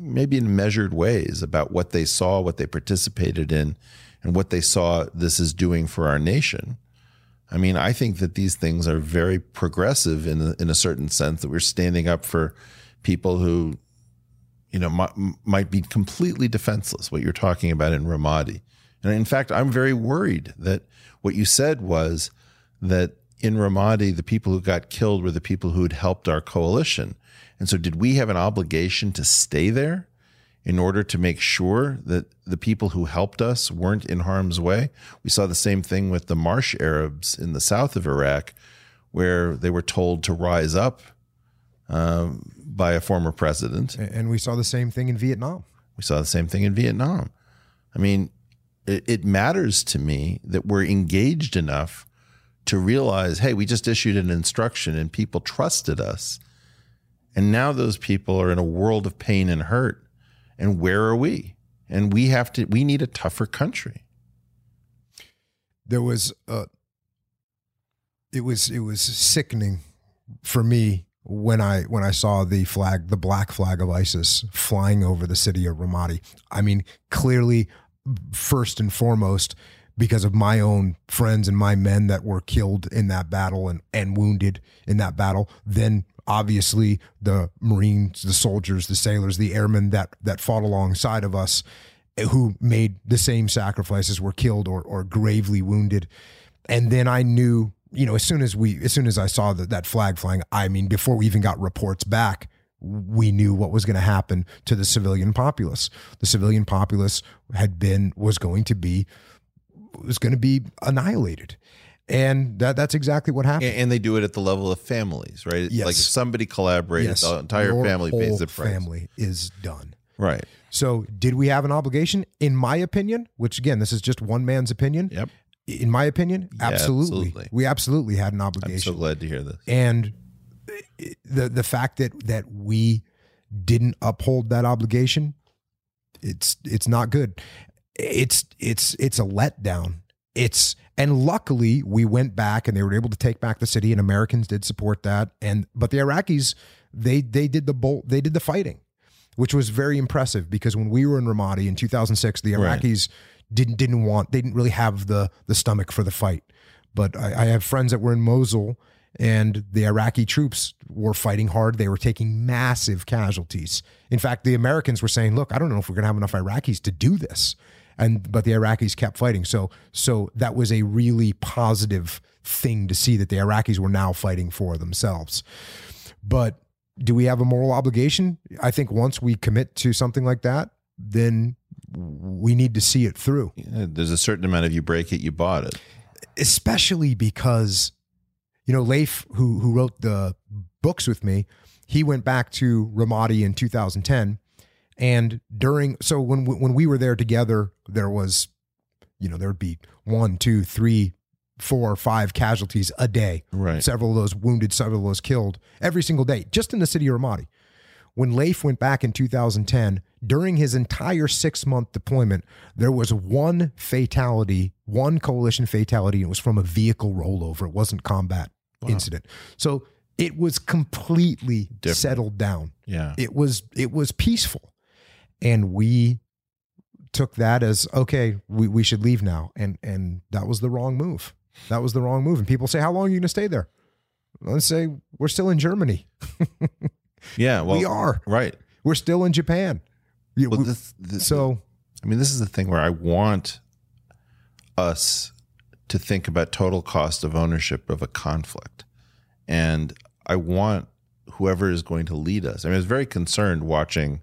maybe in measured ways, about what they saw, what they participated in, and what they saw this is doing for our nation. I mean, I think that these things are very progressive in a, in a certain sense that we're standing up for people who, you know, might, might be completely defenseless. What you're talking about in Ramadi, And in fact, I'm very worried that what you said was that in Ramadi, the people who got killed were the people who had helped our coalition. And so, did we have an obligation to stay there in order to make sure that the people who helped us weren't in harm's way? We saw the same thing with the Marsh Arabs in the south of Iraq, where they were told to rise up um, by a former president. And we saw the same thing in Vietnam. We saw the same thing in Vietnam. I mean, it, it matters to me that we're engaged enough to realize, hey, we just issued an instruction and people trusted us. And now those people are in a world of pain and hurt. And where are we? And we have to, we need a tougher country. There was a, it was, it was sickening for me when I when I saw the flag, the black flag of ISIS flying over the city of Ramadi. I mean, clearly, first and foremost, because of my own friends and my men that were killed in that battle and, and wounded in that battle. Then obviously the Marines, the soldiers, the sailors, the airmen that that fought alongside of us eh, who made the same sacrifices were killed or or gravely wounded. And then I knew, you know, as soon as we as soon as I saw that that flag flying, I mean, before we even got reports back, we knew what was going to happen to the civilian populace. The civilian populace had been was going to be was going to be annihilated. And that that's exactly what happened. And, they do it at the level of families, right? Yes. Like if somebody collaborated, yes, the entire Your family pays the price. Family is done. Right. So, did we have an obligation? In my opinion, which again, this is just one man's opinion. Yep. In my opinion, Yeah, absolutely. absolutely. We absolutely had an obligation. I'm so glad to hear this. and uh, the the fact that that we didn't uphold that obligation, it's it's not good. It's it's it's a letdown. It's and luckily we went back and they were able to take back the city and Americans did support that and but the Iraqis they they did the bolt they did the fighting which was very impressive because when we were in Ramadi in 2006 the Right. Iraqis didn't didn't want they didn't really have the the stomach for the fight but I, I have friends that were in Mosul and the Iraqi troops were fighting hard. They were taking massive casualties. In fact, the Americans were saying, "Look, I don't know if we're going to have enough Iraqis to do this," and but the Iraqis kept fighting. So, so that was a really positive thing to see that the Iraqis were now fighting for themselves. But do we have a moral obligation? I think once we commit to something like that, then we need to see it through. Yeah, There's a certain amount of you break it, you bought it. especially because you know Leif who who wrote the books with me he went back to Ramadi in 2010 and during so when we- when we were there together there was you know there would be one two three four five casualties a day Right. several of those wounded several of those killed every single day just in the city of Ramadi when Leif went back in 2010, during his entire six month deployment, there was one fatality, one coalition fatality, and it was from a vehicle rollover. It wasn't combat incident. So it was completely Different. settled down. Yeah. It was it was peaceful. And we took that as okay, we, we should leave now. And and that was the wrong move. That was the wrong move. And people say, How long are you gonna stay there? Let's say we're still in Germany. Yeah. Well, we are. Right. We're still in Japan. Well, we- this, this, so I mean, this is the thing where I want us to think about total cost of ownership of a conflict. And I want whoever is going to lead us. I mean, I was very concerned watching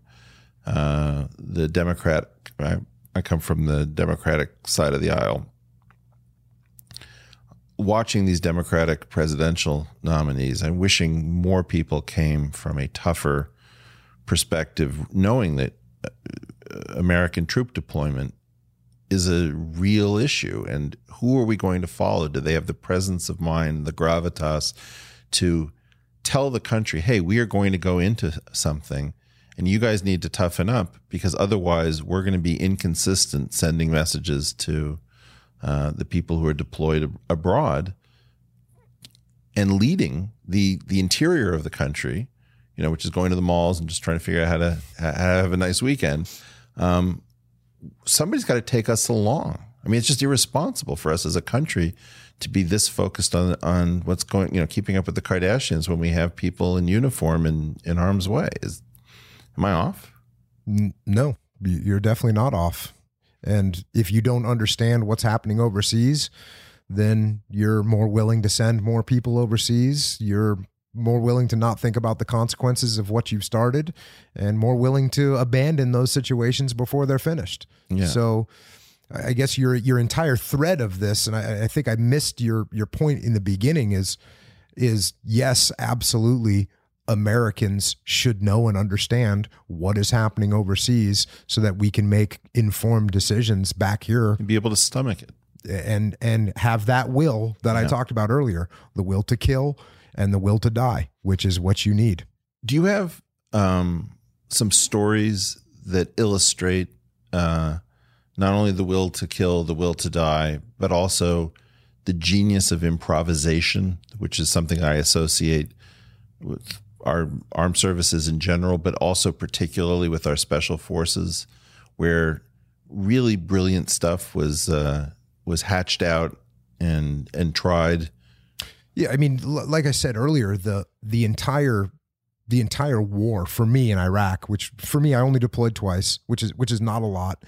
uh, the Democrat. I, I come from the Democratic side of the aisle. Watching these Democratic presidential nominees, I'm wishing more people came from a tougher perspective, knowing that uh, American troop deployment is a real issue. And who are we going to follow? Do they have the presence of mind, the gravitas to tell the country, hey, we are going to go into something and you guys need to toughen up because otherwise we're going to be inconsistent sending messages to uh, the people who are deployed ab- abroad and leading the the interior of the country, you know, which is going to the malls and just trying to figure out how to, have a nice weekend. Um, somebody's got to take us along. I mean, it's just irresponsible for us as a country to be this focused on on what's going, you know, keeping up with the Kardashians when we have people in uniform in in harm's way. Is am I off? no, you- you're definitely not off. And if you don't understand what's happening overseas, then you're more willing to send more people overseas. You're more willing to not think about the consequences of what you've started and more willing to abandon those situations before they're finished. Yeah. So I guess your your entire thread of this, and I, I think I missed your your point in the beginning is is yes, absolutely Americans should know and understand what is happening overseas so that we can make informed decisions back here And be able to stomach it. and and have that will that I talked about earlier, the will to kill and the will to die, which is what you need. Do you have um, some stories that illustrate uh, not only the will to kill, the will to die, but also the genius of improvisation, which is something I associate with our armed services in general, but also particularly with our special forces, where really brilliant stuff was uh, was hatched out and and tried. Yeah, I mean, l- like I said earlier, the the entire the entire war for me in Iraq, which for me I only deployed twice, which is which is not a lot,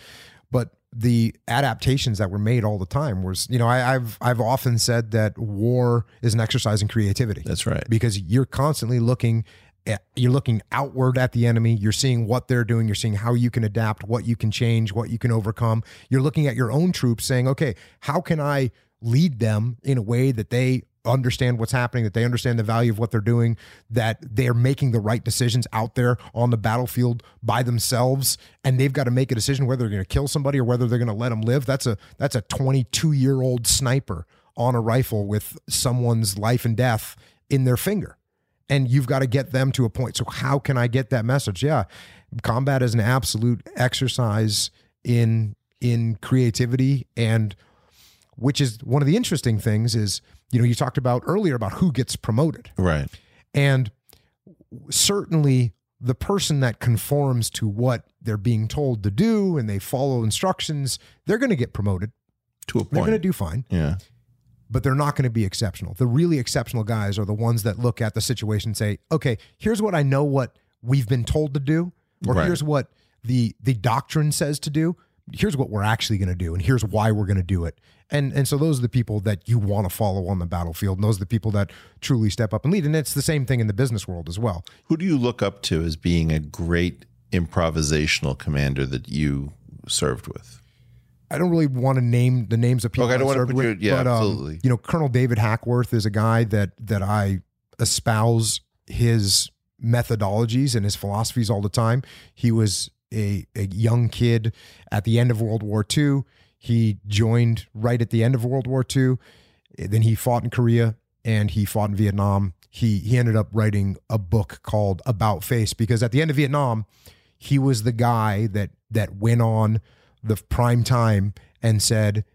but the adaptations that were made all the time was, you know, I, I've I've often said that war is an exercise in creativity. That's right. because you're constantly looking at, you're looking outward at the enemy. You're seeing what they're doing. You're seeing how you can adapt what you can change what you can overcome. You're looking at your own troops saying okay how can i lead them in a way that they understand what's happening that they understand the value of what they're doing that they're making the right decisions out there on the battlefield by themselves and they've got to make a decision whether they're going to kill somebody or whether they're going to let them live that's a that's a 22 year old sniper on a rifle with someone's life and death in their finger and you've got to get them to a point. So how can I get that message? Yeah, combat is an absolute exercise in in creativity and which is one of the interesting things is you know you talked about earlier about who gets promoted Right. and certainly the person that conforms to what they're being told to do and they follow instructions they're going to get promoted To a point. they're going to do fine yeah. but they're not going to be exceptional. The really exceptional guys are the ones that look at the situation and say, "Okay, here's what I know what we've been told to do, or Right. here's what the the doctrine says to do. Here's what we're actually going to do, and here's why we're going to do it." And and so those are the people that you want to follow on the battlefield. And those are the people that truly step up and lead. And it's the same thing in the business world as well. Who do you look up to as being a great improvisational commander that you served with? I don't really want to name the names of people. Okay, I don't wanna served put with, your- yeah, but, um, absolutely. You know, Colonel David Hackworth is a guy that that I espouse his methodologies and his philosophies all the time. He was a, a young kid at the end of World War II. He joined right at the end of World War II. Then he fought in Korea and he fought in Vietnam. He he ended up writing a book called About Face because at the end of Vietnam, he was the guy that that went on the prime time and said,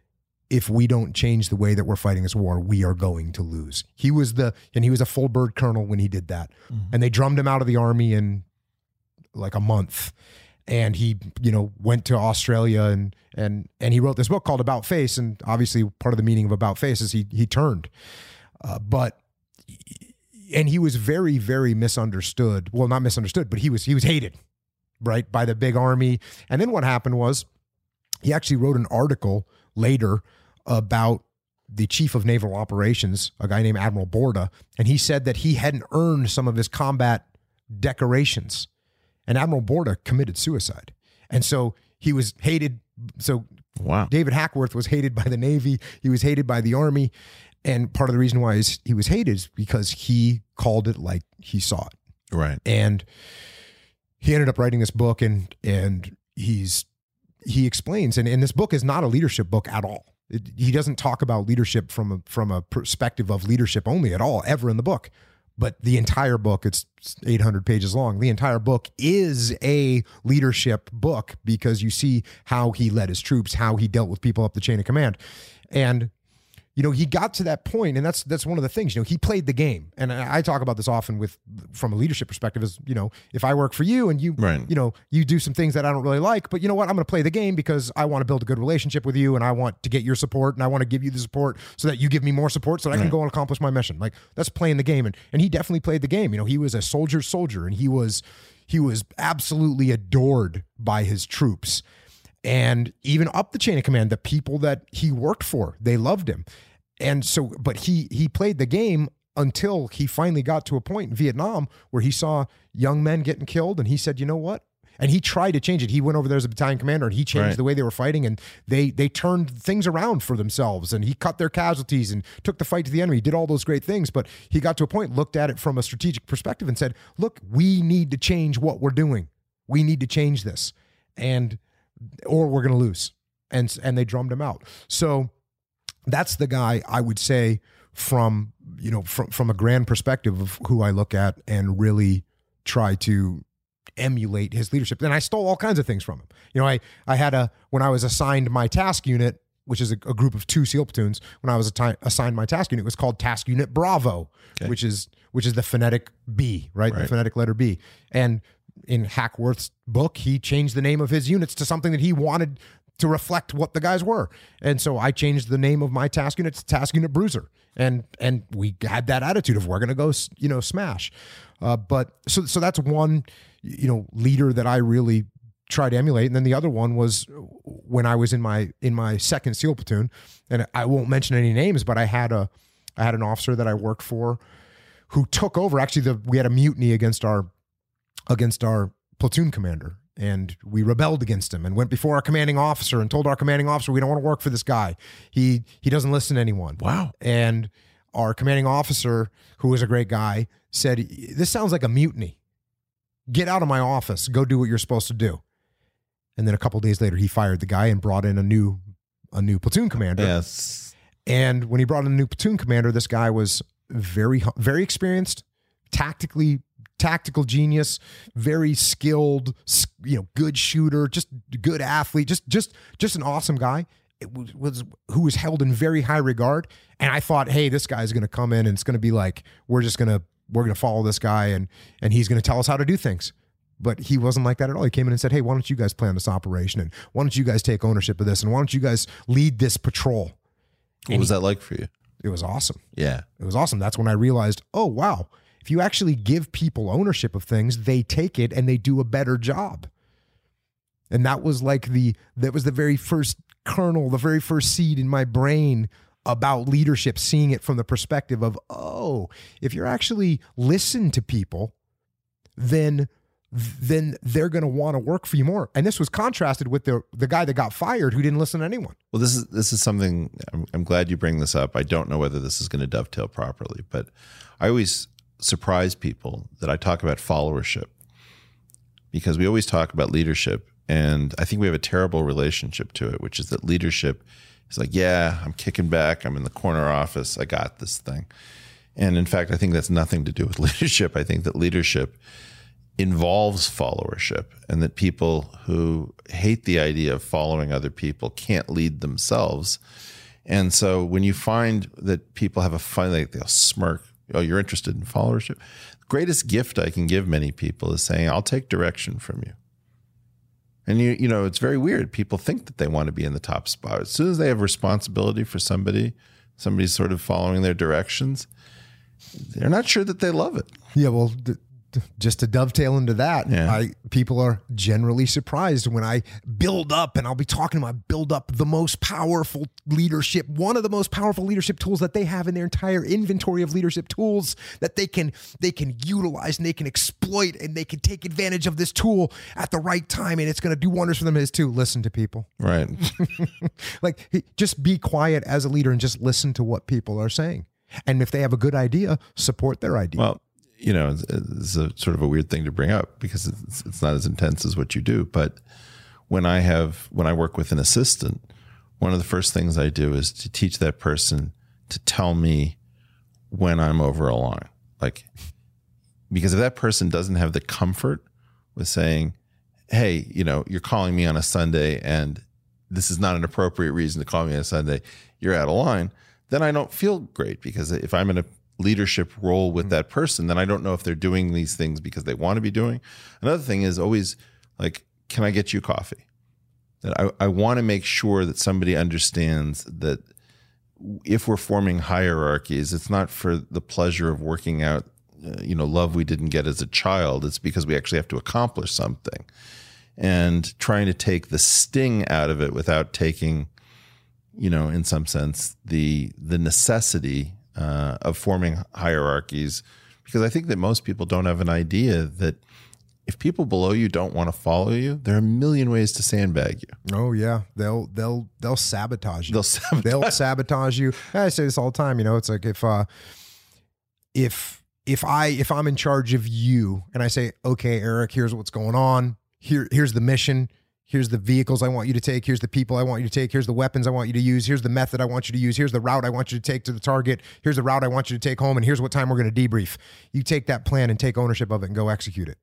if we don't change the way that we're fighting this war, we are going to lose. He was the and he was a full bird colonel when he did that. Mm-hmm. And they drummed him out of the army in like a month. And he, you know, went to Australia and and and he wrote this book called About Face. And obviously part of the meaning of About Face is he he turned. Uh, but and he was very, very misunderstood. Well, not misunderstood, but he was he was hated, right, by the big army. And then what happened was he actually wrote an article later about the chief of naval operations, a guy named Admiral Boorda, and he said that he hadn't earned some of his combat decorations. And Admiral Boorda committed suicide. And so he was hated. So Wow. David Hackworth was hated by the Navy. He was hated by the Army. And part of the reason why he was hated is because he called it like he saw it Right. and he ended up writing this book and and he's he explains and, and this book is not a leadership book at all It- he doesn't talk about leadership from a, from a perspective of leadership only at all ever in the book but the entire book it's 800 pages long. The entire book is a leadership book because you see how he led his troops how he dealt with people up the chain of command. And you know he got to that point and that's that's one of the things you know he played the game. And i I talk about this often with from a leadership perspective is you know if i work for you and you Right. you know you do some things that i don't really like but you know what? I'm going to play the game because i want to build a good relationship with you and i want to get your support and i want to give you the support so that you give me more support so that i can go and accomplish my mission. Like that's playing the game. And and he definitely played the game. You know he was a soldier's soldier and he was he was absolutely adored by his troops and even up the chain of command, the people that he worked for, they loved him. And so, but he he played the game until he finally got to a point in Vietnam where he saw young men getting killed, and he said, "You know what? and he tried to change it. He went over there as a battalion commander and he changed right. the way they were fighting and they they turned things around for themselves and he cut their casualties and took the fight to the enemy. He did all those great things, but he got to a point, looked at it from a strategic perspective and said, "Look, we need to change what we're doing. We need to change this." And or we're going to lose. And and they drummed him out. So that's the guy I would say from, you know, from from a grand perspective of who I look at and really try to emulate his leadership. And I stole all kinds of things from him. You know, I I had a when I was assigned my task unit, which is a, a group of two SEAL platoons. When I was assigned my task unit, it was called Task Unit Bravo, okay. which is which is the phonetic B, right? right? The phonetic letter B. And in Hackworth's book, he changed the name of his units to something that he wanted to reflect what the guys were. And so I changed the name of my task unit to Task Unit Bruiser. And and we had that attitude of we're going to go, you know, smash. Uh, but so so that's one you know leader that I really tried to emulate. And then the other one was when I was in my in my second SEAL platoon, and I won't mention any names, but I had a I had an officer that I worked for who took over. Actually, the we had a mutiny against our against our platoon commander. And we rebelled against him and went before our commanding officer and told our commanding officer we don't want to work for this guy. He he doesn't listen to anyone. Wow. And our commanding officer, who was a great guy, said, This sounds like a mutiny get out of my office, go do what you're supposed to do. And then a couple days later, he fired the guy and brought in a new a new platoon commander. Yes. And when he brought in a new platoon commander, this guy was very very experienced, tactically tactical genius, very skilled, you know, good shooter, just good athlete, just just just an awesome guy. It was, was who was held in very high regard. And I thought, hey, this guy's going to come in and it's going to be like we're just going to we're going to follow this guy and and he's going to tell us how to do things. But he wasn't like that at all. He came in and said, "Hey, why don't you guys plan this operation and why don't you guys take ownership of this and why don't you guys lead this patrol?" What and was he, that like for you? It was awesome. Yeah, it was awesome. That's when I realized, oh wow, if you actually give people ownership of things, they take it and they do a better job. And that was like the that was the very first kernel, the very first seed in my brain about leadership, seeing it from the perspective of, oh, if you're actually listen to people, then then they're going to want to work for you more. And this was contrasted with the the guy that got fired who didn't listen to anyone. Well, this is this is something I'm, I'm glad you bring this up. I don't know whether this is going to dovetail properly, but I always surprise people that I talk about followership because we always talk about leadership, and I think we have a terrible relationship to it, which is that leadership is like, yeah, I'm kicking back. I'm in the corner office. I got this thing. And in fact, I think that's nothing to do with leadership. I think that leadership involves followership and that people who hate the idea of following other people can't lead themselves. And so when you find that people have a fun, like they'll smirk, oh, you're interested in followership. The greatest gift I can give many people is saying, I'll take direction from you. And you you know, it's very weird. People think that they want to be in the top spot. As soon as they have responsibility for somebody, somebody's sort of following their directions, they're not sure that they love it. Yeah, well, just to dovetail into that, yeah. I, people are generally surprised when I build up, and I'll be talking about build up the most powerful leadership, one of the most powerful leadership tools that they have in their entire inventory of leadership tools that they can they can utilize and they can exploit and they can take advantage of this tool at the right time, and it's going to do wonders for them. Is to listen to people, right? like just be quiet as a leader and just listen to what people are saying. And if they have a good idea, support their idea. Well, you know, it's, it's, a sort of a weird thing to bring up because it's, it's not as intense as what you do. But when I have, when I work with an assistant, one of the first things I do is to teach that person to tell me when I'm over a line. Like, because if that person doesn't have the comfort with saying, hey, you know, you're calling me on a Sunday and this is not an appropriate reason to call me on a Sunday, you're out of line, then I don't feel great because if I'm in a leadership role with that person, then I don't know if they're doing these things because they want to be doing. Another thing is always like, can I get you coffee? That I, I want to make sure that somebody understands that if we're forming hierarchies, it's not for the pleasure of working out, uh, you know, love we didn't get as a child. It's because we actually have to accomplish something. and trying to take the sting out of it without taking, you know, in some sense, the the necessity uh, of forming hierarchies. Because I think that most people don't have an idea that if people below you don't want to follow you, there are a million ways to sandbag you. Oh yeah, they'll they'll they'll sabotage you. They'll sabotage. They'll sabotage you. I say this all the time. You know, it's like if uh, if if I if I'm in charge of you and I say, okay, Eric, here's what's going on. Here here's the mission. Here's the vehicles I want you to take. Here's the people I want you to take. Here's the weapons I want you to use. Here's the method I want you to use. Here's the route I want you to take to the target. Here's the route I want you to take home. And here's what time we're going to debrief. You take that plan and take ownership of it and go execute it.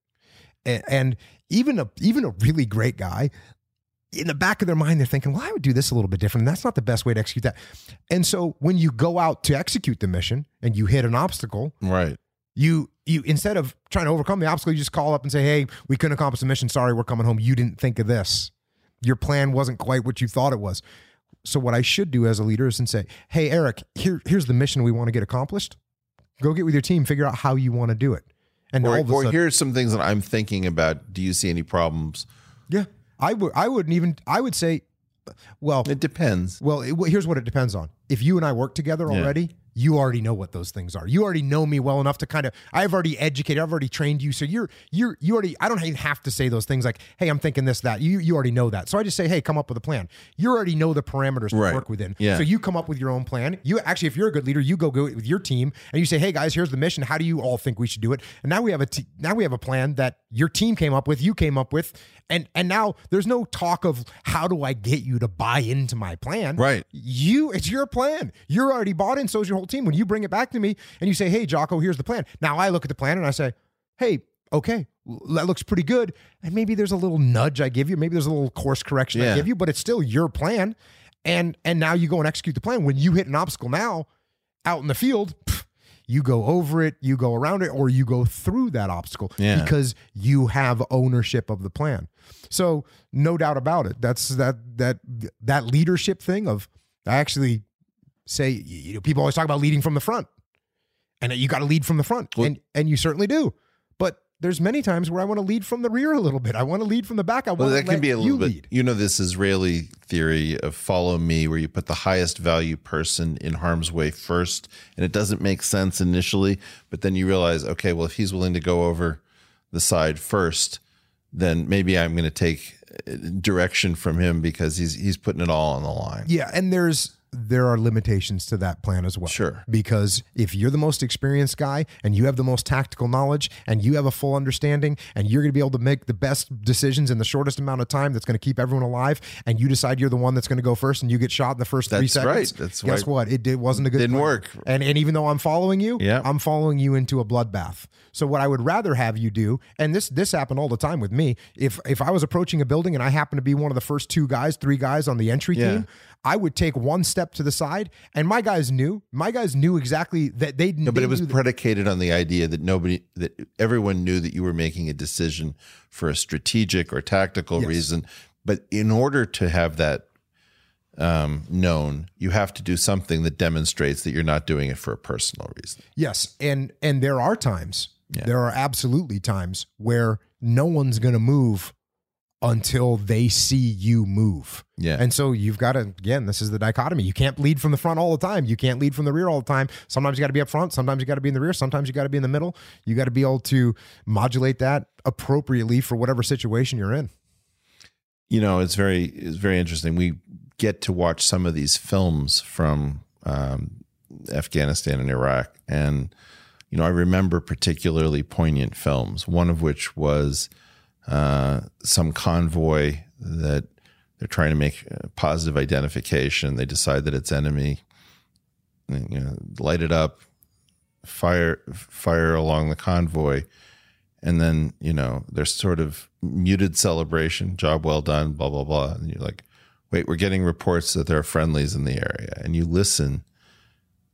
And, and even a even a really great guy, in the back of their mind, they're thinking, well, I would do this a little bit different. That's not the best way to execute that. And so when you go out to execute the mission and you hit an obstacle, Right. you you instead of trying to overcome the obstacle, you just call up and say, "Hey, we couldn't accomplish the mission. Sorry, we're coming home. You didn't think of this. Your plan wasn't quite what you thought it was." So what I should do as a leader is and say, "Hey, Eric, here here's the mission we want to get accomplished. Go get with your team, figure out how you want to do it." And Or, all of a or sudden, here's some things that I'm thinking about. Do you see any problems? yeah, I would I wouldn't even I would say, well, It depends. Well, it, well, here's what it depends on. If you and I work together Yeah. already, you already know what those things are. You already know me well enough to kind of. I've already educated. I've already trained you. So you're you're you already. I don't even have to say those things like, "Hey, I'm thinking this that." You you already know that. So I just say, "Hey, come up with a plan." You already know the parameters to Right. work within. Yeah. So you come up with your own plan. You actually, if you're a good leader, you go go with your team and you say, "Hey guys, here's the mission. How do you all think we should do it?" And now we have a t- now we have a plan that your team came up with. You came up with. And and now there's no talk of how do I get you to buy into my plan. Right. You, it's your plan. You're already bought in. So is your whole team. When you bring it back to me and you say, "Hey, Jocko, here's the plan." Now I look at the plan and I say, "Hey, okay, that looks pretty good." And maybe there's a little nudge I give you. Maybe there's a little course correction I give you, but it's still your plan. And and now you go and execute the plan. When you hit an obstacle now out in the field. pff, you go over it, you go around it, or you go through that obstacle Yeah. because you have ownership of the plan. So no doubt about it. That's that that that leadership thing of I actually say you know people always talk about leading from the front, and you got to lead from the front, Well- and and you certainly do. But there's many times where I want to lead from the rear a little bit. I want to lead from the back. I Well, want that can be a you little bit. lead. You know, this Israeli theory of follow me, where you put the highest value person in harm's way first, and it doesn't make sense initially, but then you realize, okay, well, if he's willing to go over the side first, then maybe I'm going to take uh, direction from him because he's he's putting it all on the line. Yeah, and there's there are limitations to that plan as well. Sure. Because if you're the most experienced guy and you have the most tactical knowledge and you have a full understanding and you're going to be able to make the best decisions in the shortest amount of time that's going to keep everyone alive and you decide you're the one that's going to go first and you get shot in the first three That's right. seconds. That's guess what? It did, wasn't a good Didn't plan. work. And and even though I'm following you, Yeah. I'm following you into a bloodbath. So what I would rather have you do, and this this happened all the time with me, if if I was approaching a building and I happened to be one of the first two guys, three guys on the entry Yeah. team, I would take one step to the side, and my guys knew. My guys knew exactly that they. No, but it was predicated on the idea that nobody, that everyone knew that you were making a decision for a strategic or tactical Yes. reason. But in order to have that um, known, you have to do something that demonstrates that you're not doing it for a personal reason. yes, and and there are times, there are absolutely times where no one's going to move until they see you move. Yeah. And so you've got to again, this is the dichotomy. You can't lead from the front all the time. You can't lead from the rear all the time. Sometimes you got to be up front, sometimes you got to be in the rear, sometimes you got to be in the middle. You got to be able to modulate that appropriately for whatever situation you're in. you know it's very it's very interesting we get to watch some of these films from um, afghanistan and iraq and you know i remember particularly poignant films one of which was uh, some convoy that they're trying to make positive identification. They decide that it's enemy you know light it up fire fire along the convoy. And then you know there's sort of muted celebration job well done blah blah blah. And you're like wait we're getting reports that there are friendlies in the area. And you listen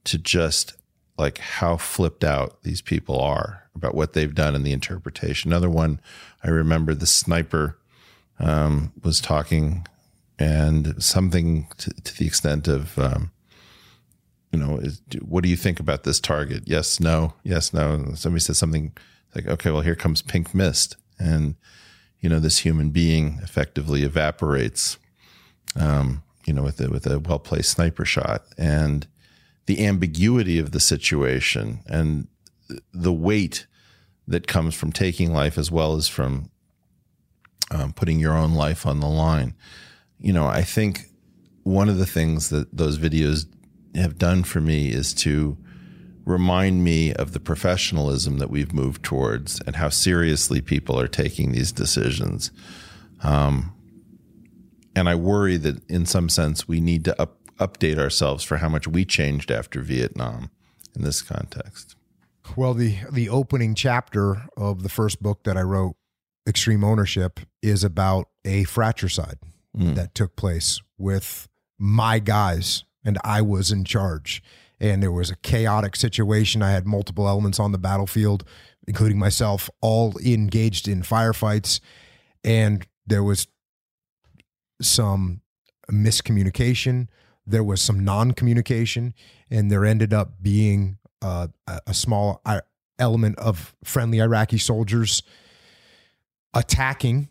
to just like how flipped out these people are about what they've done in the interpretation another one i remember the sniper um, was talking and something to, to the extent of um, you know, is, what do you think about this target? Yes, no, yes, no. And somebody said something like, okay, well, here comes pink mist. And, you know, this human being effectively evaporates, um, you know, with a, with a well placed sniper shot, and the ambiguity of the situation and the weight that comes from taking life as well as from um, putting your own life on the line. You know, I think one of the things that those videos have done for me is to remind me of the professionalism that we've moved towards and how seriously people are taking these decisions. Um, and I worry that in some sense we need to up, update ourselves for how much we changed after Vietnam in this context. Well, the the opening chapter of the first book that I wrote, Extreme Ownership, is about a fratricide mm. that took place with my guys, and I was in charge. And there was a chaotic situation. I had multiple elements on the battlefield, including myself, all engaged in firefights. And there was some miscommunication. There was some non communication. And there ended up being uh, a small element of friendly Iraqi soldiers attacking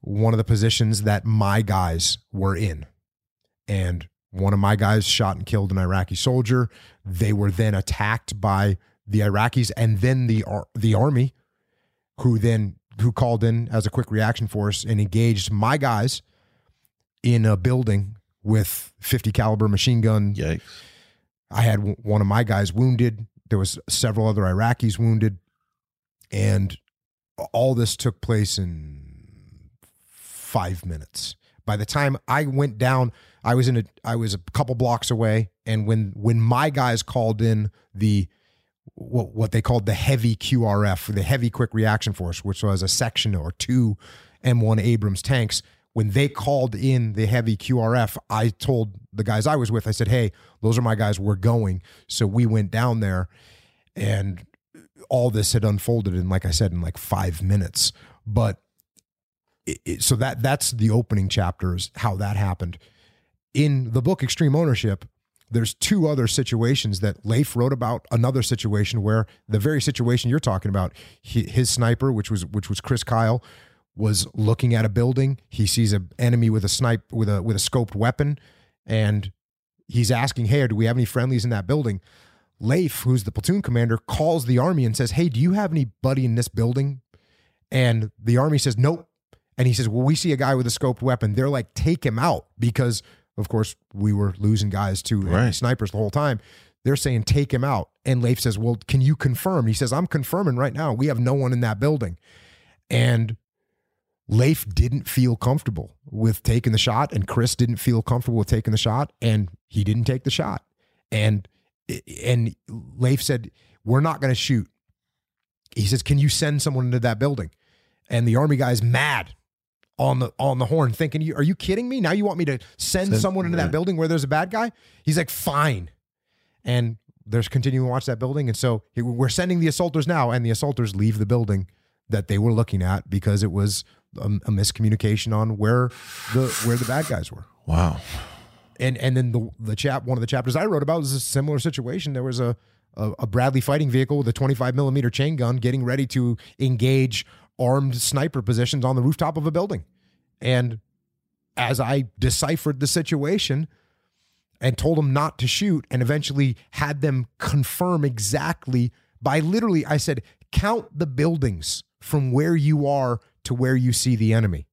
one of the positions that my guys were in. And one of my guys shot and killed an Iraqi soldier. They were then attacked by the Iraqis and then the the army, who then who called in as a quick reaction force and engaged my guys in a building with 50 caliber machine gun. Yikes. I had one of my guys wounded. There was several other Iraqis wounded, and all this took place in five minutes. By the time I went down, I was in a I was a couple blocks away, and when when my guys called in the what, what they called the heavy QRF, the heavy quick reaction force, which was a section or two M1 Abrams tanks, when they called in the heavy QRF, I told the guys I was with, I said, "Hey, those are my guys. We're going." So we went down there, and all this had unfolded in, like I said, in like five minutes. But it, it, so that that's the opening chapters, how that happened. In the book Extreme Ownership, there's two other situations that Leif wrote about. Another situation where the very situation you're talking about, his sniper, which was which was Chris Kyle was looking at a building. He sees an enemy with a snipe with a with a scoped weapon, and he's asking, "Hey, do we have any friendlies in that building?" Leif, who's the platoon commander, calls the army and says, "Hey, do you have anybody in this building?" And the army says, "Nope." And he says, "Well, we see a guy with a scoped weapon." They're like, "Take him out," because of course we were losing guys to right. snipers the whole time. They're saying, "Take him out." And Leif says, "Well, can you confirm?" He says, "I'm confirming right now. We have no one in that building." And Leif didn't feel comfortable with taking the shot, and Chris didn't feel comfortable with taking the shot, and he didn't take the shot. And and Leif said, "We're not going to shoot." He says, "Can you send someone into that building?" And the army guy's mad on the on the horn, thinking, "Are you kidding me? Now you want me to send, send someone into that building where there's a bad guy?" He's like, "Fine." And there's continuing to watch that building, and so we're sending the assaulters now, and the assaulters leave the building that they were looking at because it was a, a miscommunication on where the where the bad guys were. Wow. And and then the the chap one of the chapters I wrote about was a similar situation. There was a a, a Bradley fighting vehicle with a 25 millimeter chain gun getting ready to engage armed sniper positions on the rooftop of a building. And as I deciphered the situation and told them not to shoot, and eventually had them confirm exactly by literally, I said, count the buildings from where you are to where you see the enemy.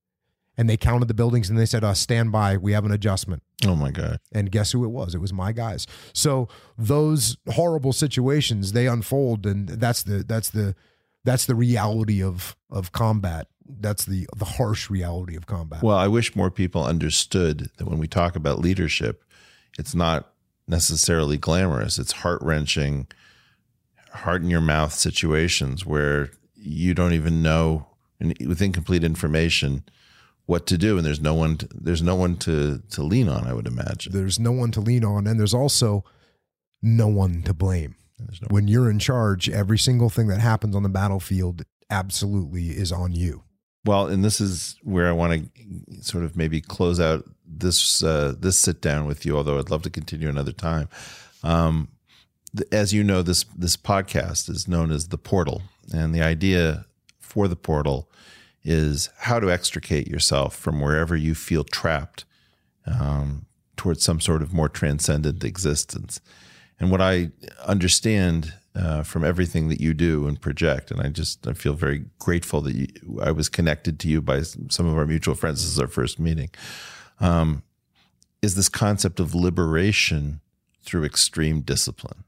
And they counted the buildings and they said, uh, stand by, we have an adjustment. Oh my God. And guess who it was? It was my guys. So those horrible situations, they unfold and that's the that's the that's the reality of of combat. That's the the harsh reality of combat. Well, I wish more people understood that when we talk about leadership, it's not necessarily glamorous. It's heart wrenching, heart in your mouth situations where you don't even know and with incomplete information what to do. And there's no one to, there's no one to to lean on i would imagine. There's no one to lean on and there's also no one to blame. No when you're in charge every single thing that happens on the battlefield absolutely is on you. Well and this is where i want to sort of maybe close out this uh, this sit down with you although i'd love to continue another time. Um, as you know this this podcast is known as the portal and the idea for the portal is how to extricate yourself from wherever you feel trapped um, towards some sort of more transcendent existence. And what I understand uh, from everything that you do and project, and I just I feel very grateful that you, I was connected to you by some of our mutual friends. This is our first meeting. Um, is this concept of liberation through extreme discipline?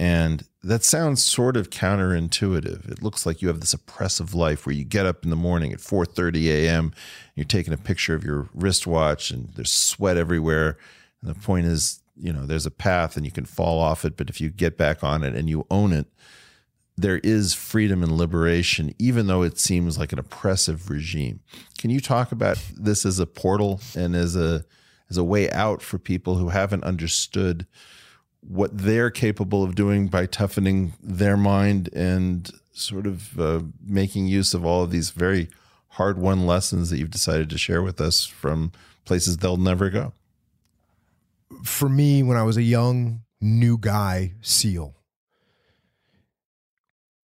And that sounds sort of counterintuitive. It looks like you have this oppressive life where you get up in the morning at 4:30 a.m. You're taking a picture of your wristwatch and there's sweat everywhere. And the point is, you know, there's a path and you can fall off it, but if you get back on it and you own it, there is freedom and liberation, even though it seems like an oppressive regime. Can you talk about this as a portal and as a as a way out for people who haven't understood? What they're capable of doing by toughening their mind and sort of uh, making use of all of these very hard won lessons that you've decided to share with us from places they'll never go. For me, when I was a young, new guy SEAL,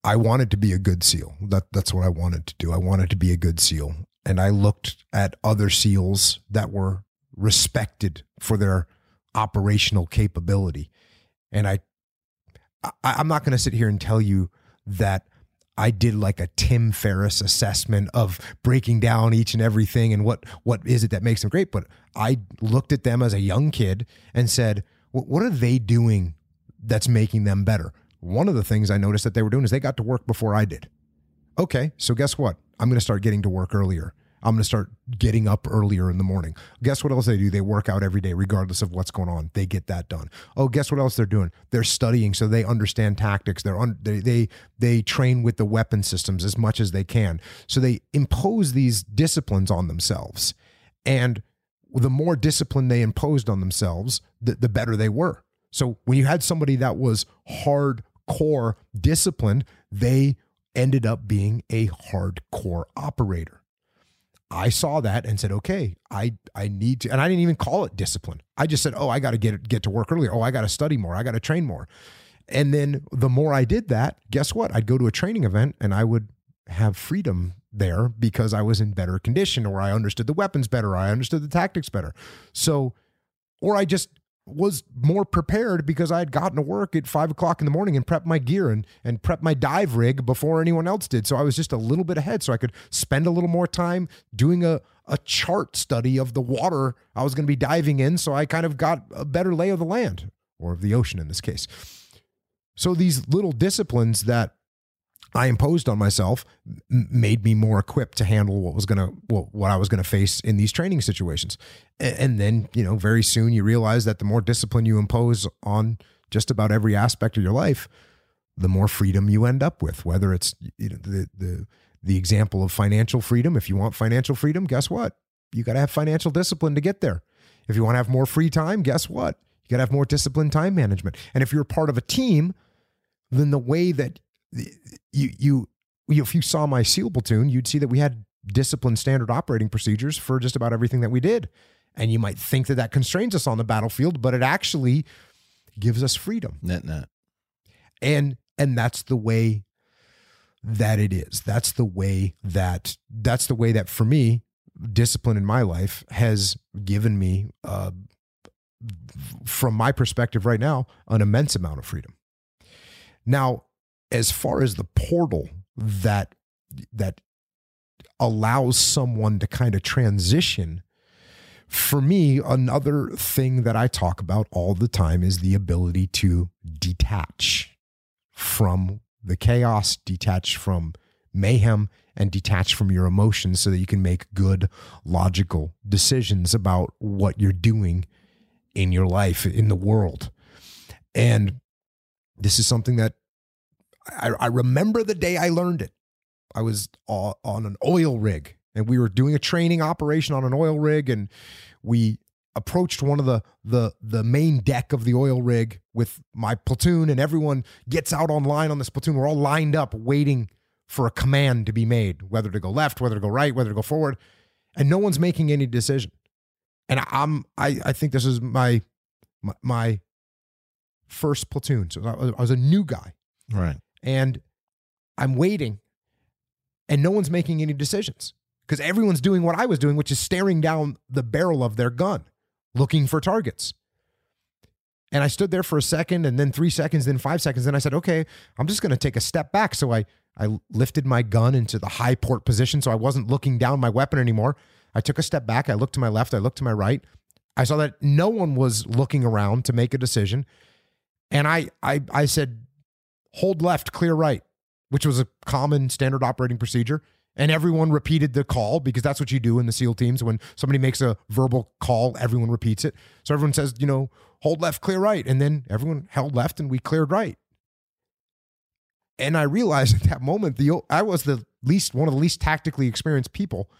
I wanted to be a good SEAL. That that's what I wanted to do. I wanted to be a good SEAL. And I looked at other SEALs that were respected for their operational capability. And I, I am not going to sit here and tell you that I did like a Tim Ferriss assessment of breaking down each and everything and what what is it that makes them great. But I looked at them as a young kid and said, what are they doing that's making them better? One of the things I noticed that they were doing is they got to work before I did. Okay, so guess what? I'm going to start getting to work earlier. I'm going to start getting up earlier in the morning. Guess what else they do? They work out every day, regardless of what's going on. They get that done. Oh, guess what else they're doing? They're studying so they understand tactics. They're on. They they they train with the weapon systems as much as they can. So they impose these disciplines on themselves, and the more discipline they imposed on themselves, the, the better they were. So when you had somebody that was hardcore disciplined, they ended up being a hardcore operator. I saw that and said, okay, I I need to, and I didn't even call it discipline. I just said, oh, I got to get get to work earlier. Oh, I got to study more. I got to train more. And then the more I did that, guess what? I'd go to a training event and I would have freedom there because I was in better condition, or I understood the weapons better, I understood the tactics better. So, or I just was more prepared because I had gotten to work at five o'clock in the morning and prepped my gear and and prepped my dive rig before anyone else did. So I was just a little bit ahead, so I could spend a little more time doing a a chart study of the water I was going to be diving in. So I kind of got a better lay of the land or of the ocean in this case. So these little disciplines that I imposed on myself made me more equipped to handle what was going to what, I was going to face in these training situations. And, and then, you know, very soon you realize that the more discipline you impose on just about every aspect of your life, the more freedom you end up with. Whether it's you know the the the example of financial freedom, if you want financial freedom, guess what? You got to have financial discipline to get there. If you want to have more free time, guess what? You got to have more disciplined time management. And if you're part of a team, then the way that you you if you saw my SEAL platoon, you'd see that we had disciplined standard operating procedures for just about everything that we did. And you might think that that constrains us on the battlefield, but it actually gives us freedom. Net net. And and that's the way that it is. That's the way that that's the way that for me, discipline in my life has given me, uh, from my perspective right now, an immense amount of freedom. Now, as far as the portal that that allows someone to kind of transition for me another thing that i talk about all the time is the ability to detach from the chaos detach from mayhem and detach from your emotions so that you can make good logical decisions about what you're doing in your life in the world. And this is something that I, I remember the day I learned it. I was on an oil rig and we were doing a training operation on an oil rig and we approached one of the the the main deck of the oil rig with my platoon and everyone gets out online on this platoon. We're all lined up waiting for a command to be made whether to go left whether to go right whether to go forward and no one's making any decision. And i'm i i think this is my my, my first platoon. So I was a new guy. Right and I'm waiting. and no one's making any decisions because everyone's doing what I was doing, which is staring down the barrel of their gun, looking for targets. And I stood there for a second and then three seconds, then five seconds. Then I said, okay, I'm just going to take a step back. So I, I lifted my gun into the high port position. So I wasn't looking down my weapon anymore. I took a step back. I looked to my left. I looked to my right. I saw that no one was looking around to make a decision. And I, I, I said, hold left, clear right, which was a common standard operating procedure. And everyone repeated the call because that's what you do in the SEAL teams. When somebody makes a verbal call, everyone repeats it. So everyone says, you know, hold left, clear right. And then everyone held left and we cleared right. And I realized at that moment, the I was the least one of the least tactically experienced people.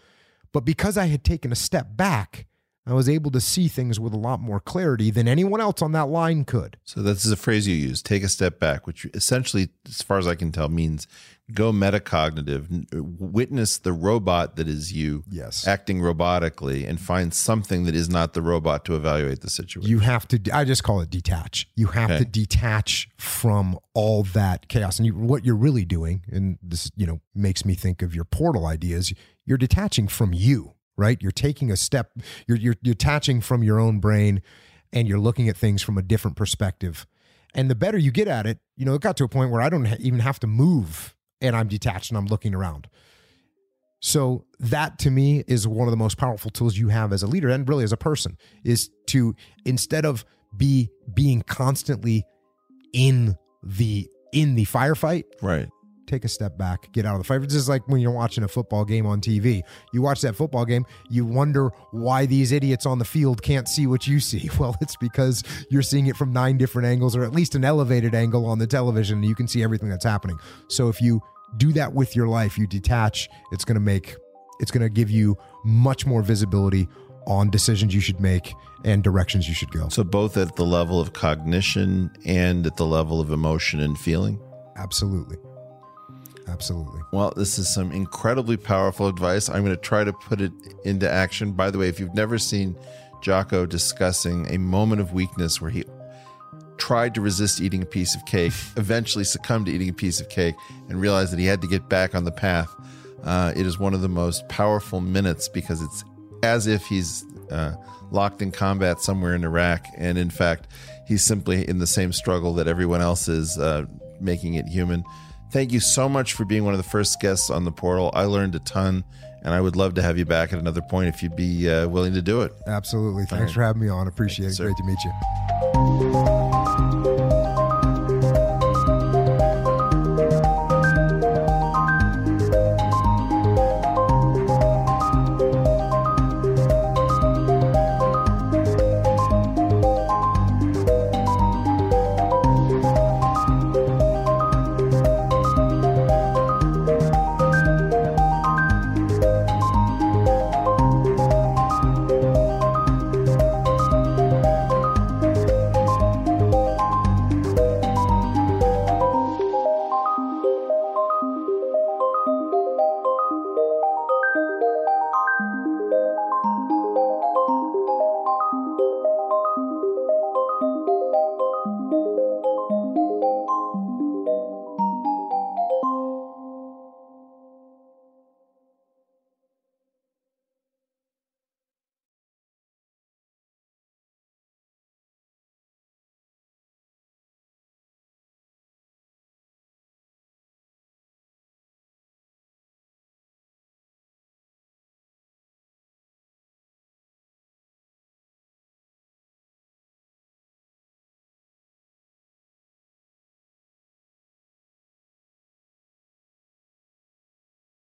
But because I had taken a step back, I was able to see things with a lot more clarity than anyone else on that line could. So this is a phrase you use, take a step back, which essentially, as far as I can tell, means go metacognitive, witness the robot that is you yes. acting robotically and find something that is not the robot to evaluate the situation. You have to, I just call it detach. You have okay. to detach from all that chaos. And you, what you're really doing, and this, you know, makes me think of your portal ideas, you're detaching from you right? You're taking a step, you're, you're you're attaching from your own brain and you're looking at things from a different perspective. And the better you get at it, you know, it got to a point where I don't ha- even have to move and I'm detached and I'm looking around. So that to me is one of the most powerful tools you have as a leader and really as a person is to instead of be being constantly in the in the firefight, right? Take a step back, get out of the fight. It's just like when you're watching a football game on TV. You watch that football game, you wonder why these idiots on the field can't see what you see. Well, it's because you're seeing it from nine different angles or at least an elevated angle on the television. And you can see everything that's happening. So if you do that with your life, you detach, it's going to make, it's going to give you much more visibility on decisions you should make and directions you should go. So both at the level of cognition and at the level of emotion and feeling? Absolutely. Absolutely. Well, this is some incredibly powerful advice. I'm going to try to put it into action. By the way, if you've never seen Jocko discussing a moment of weakness where he tried to resist eating a piece of cake, eventually succumbed to eating a piece of cake, and realized that he had to get back on the path, uh, it is one of the most powerful minutes because it's as if he's uh, locked in combat somewhere in Iraq. And in fact, he's simply in the same struggle that everyone else is, uh, making it human. Thank you so much for being one of the first guests on the portal. I learned a ton, and I would love to have you back at another point if you'd be uh, willing to do it. Absolutely. Thanks right. for having me on. Appreciate it. Great to meet you.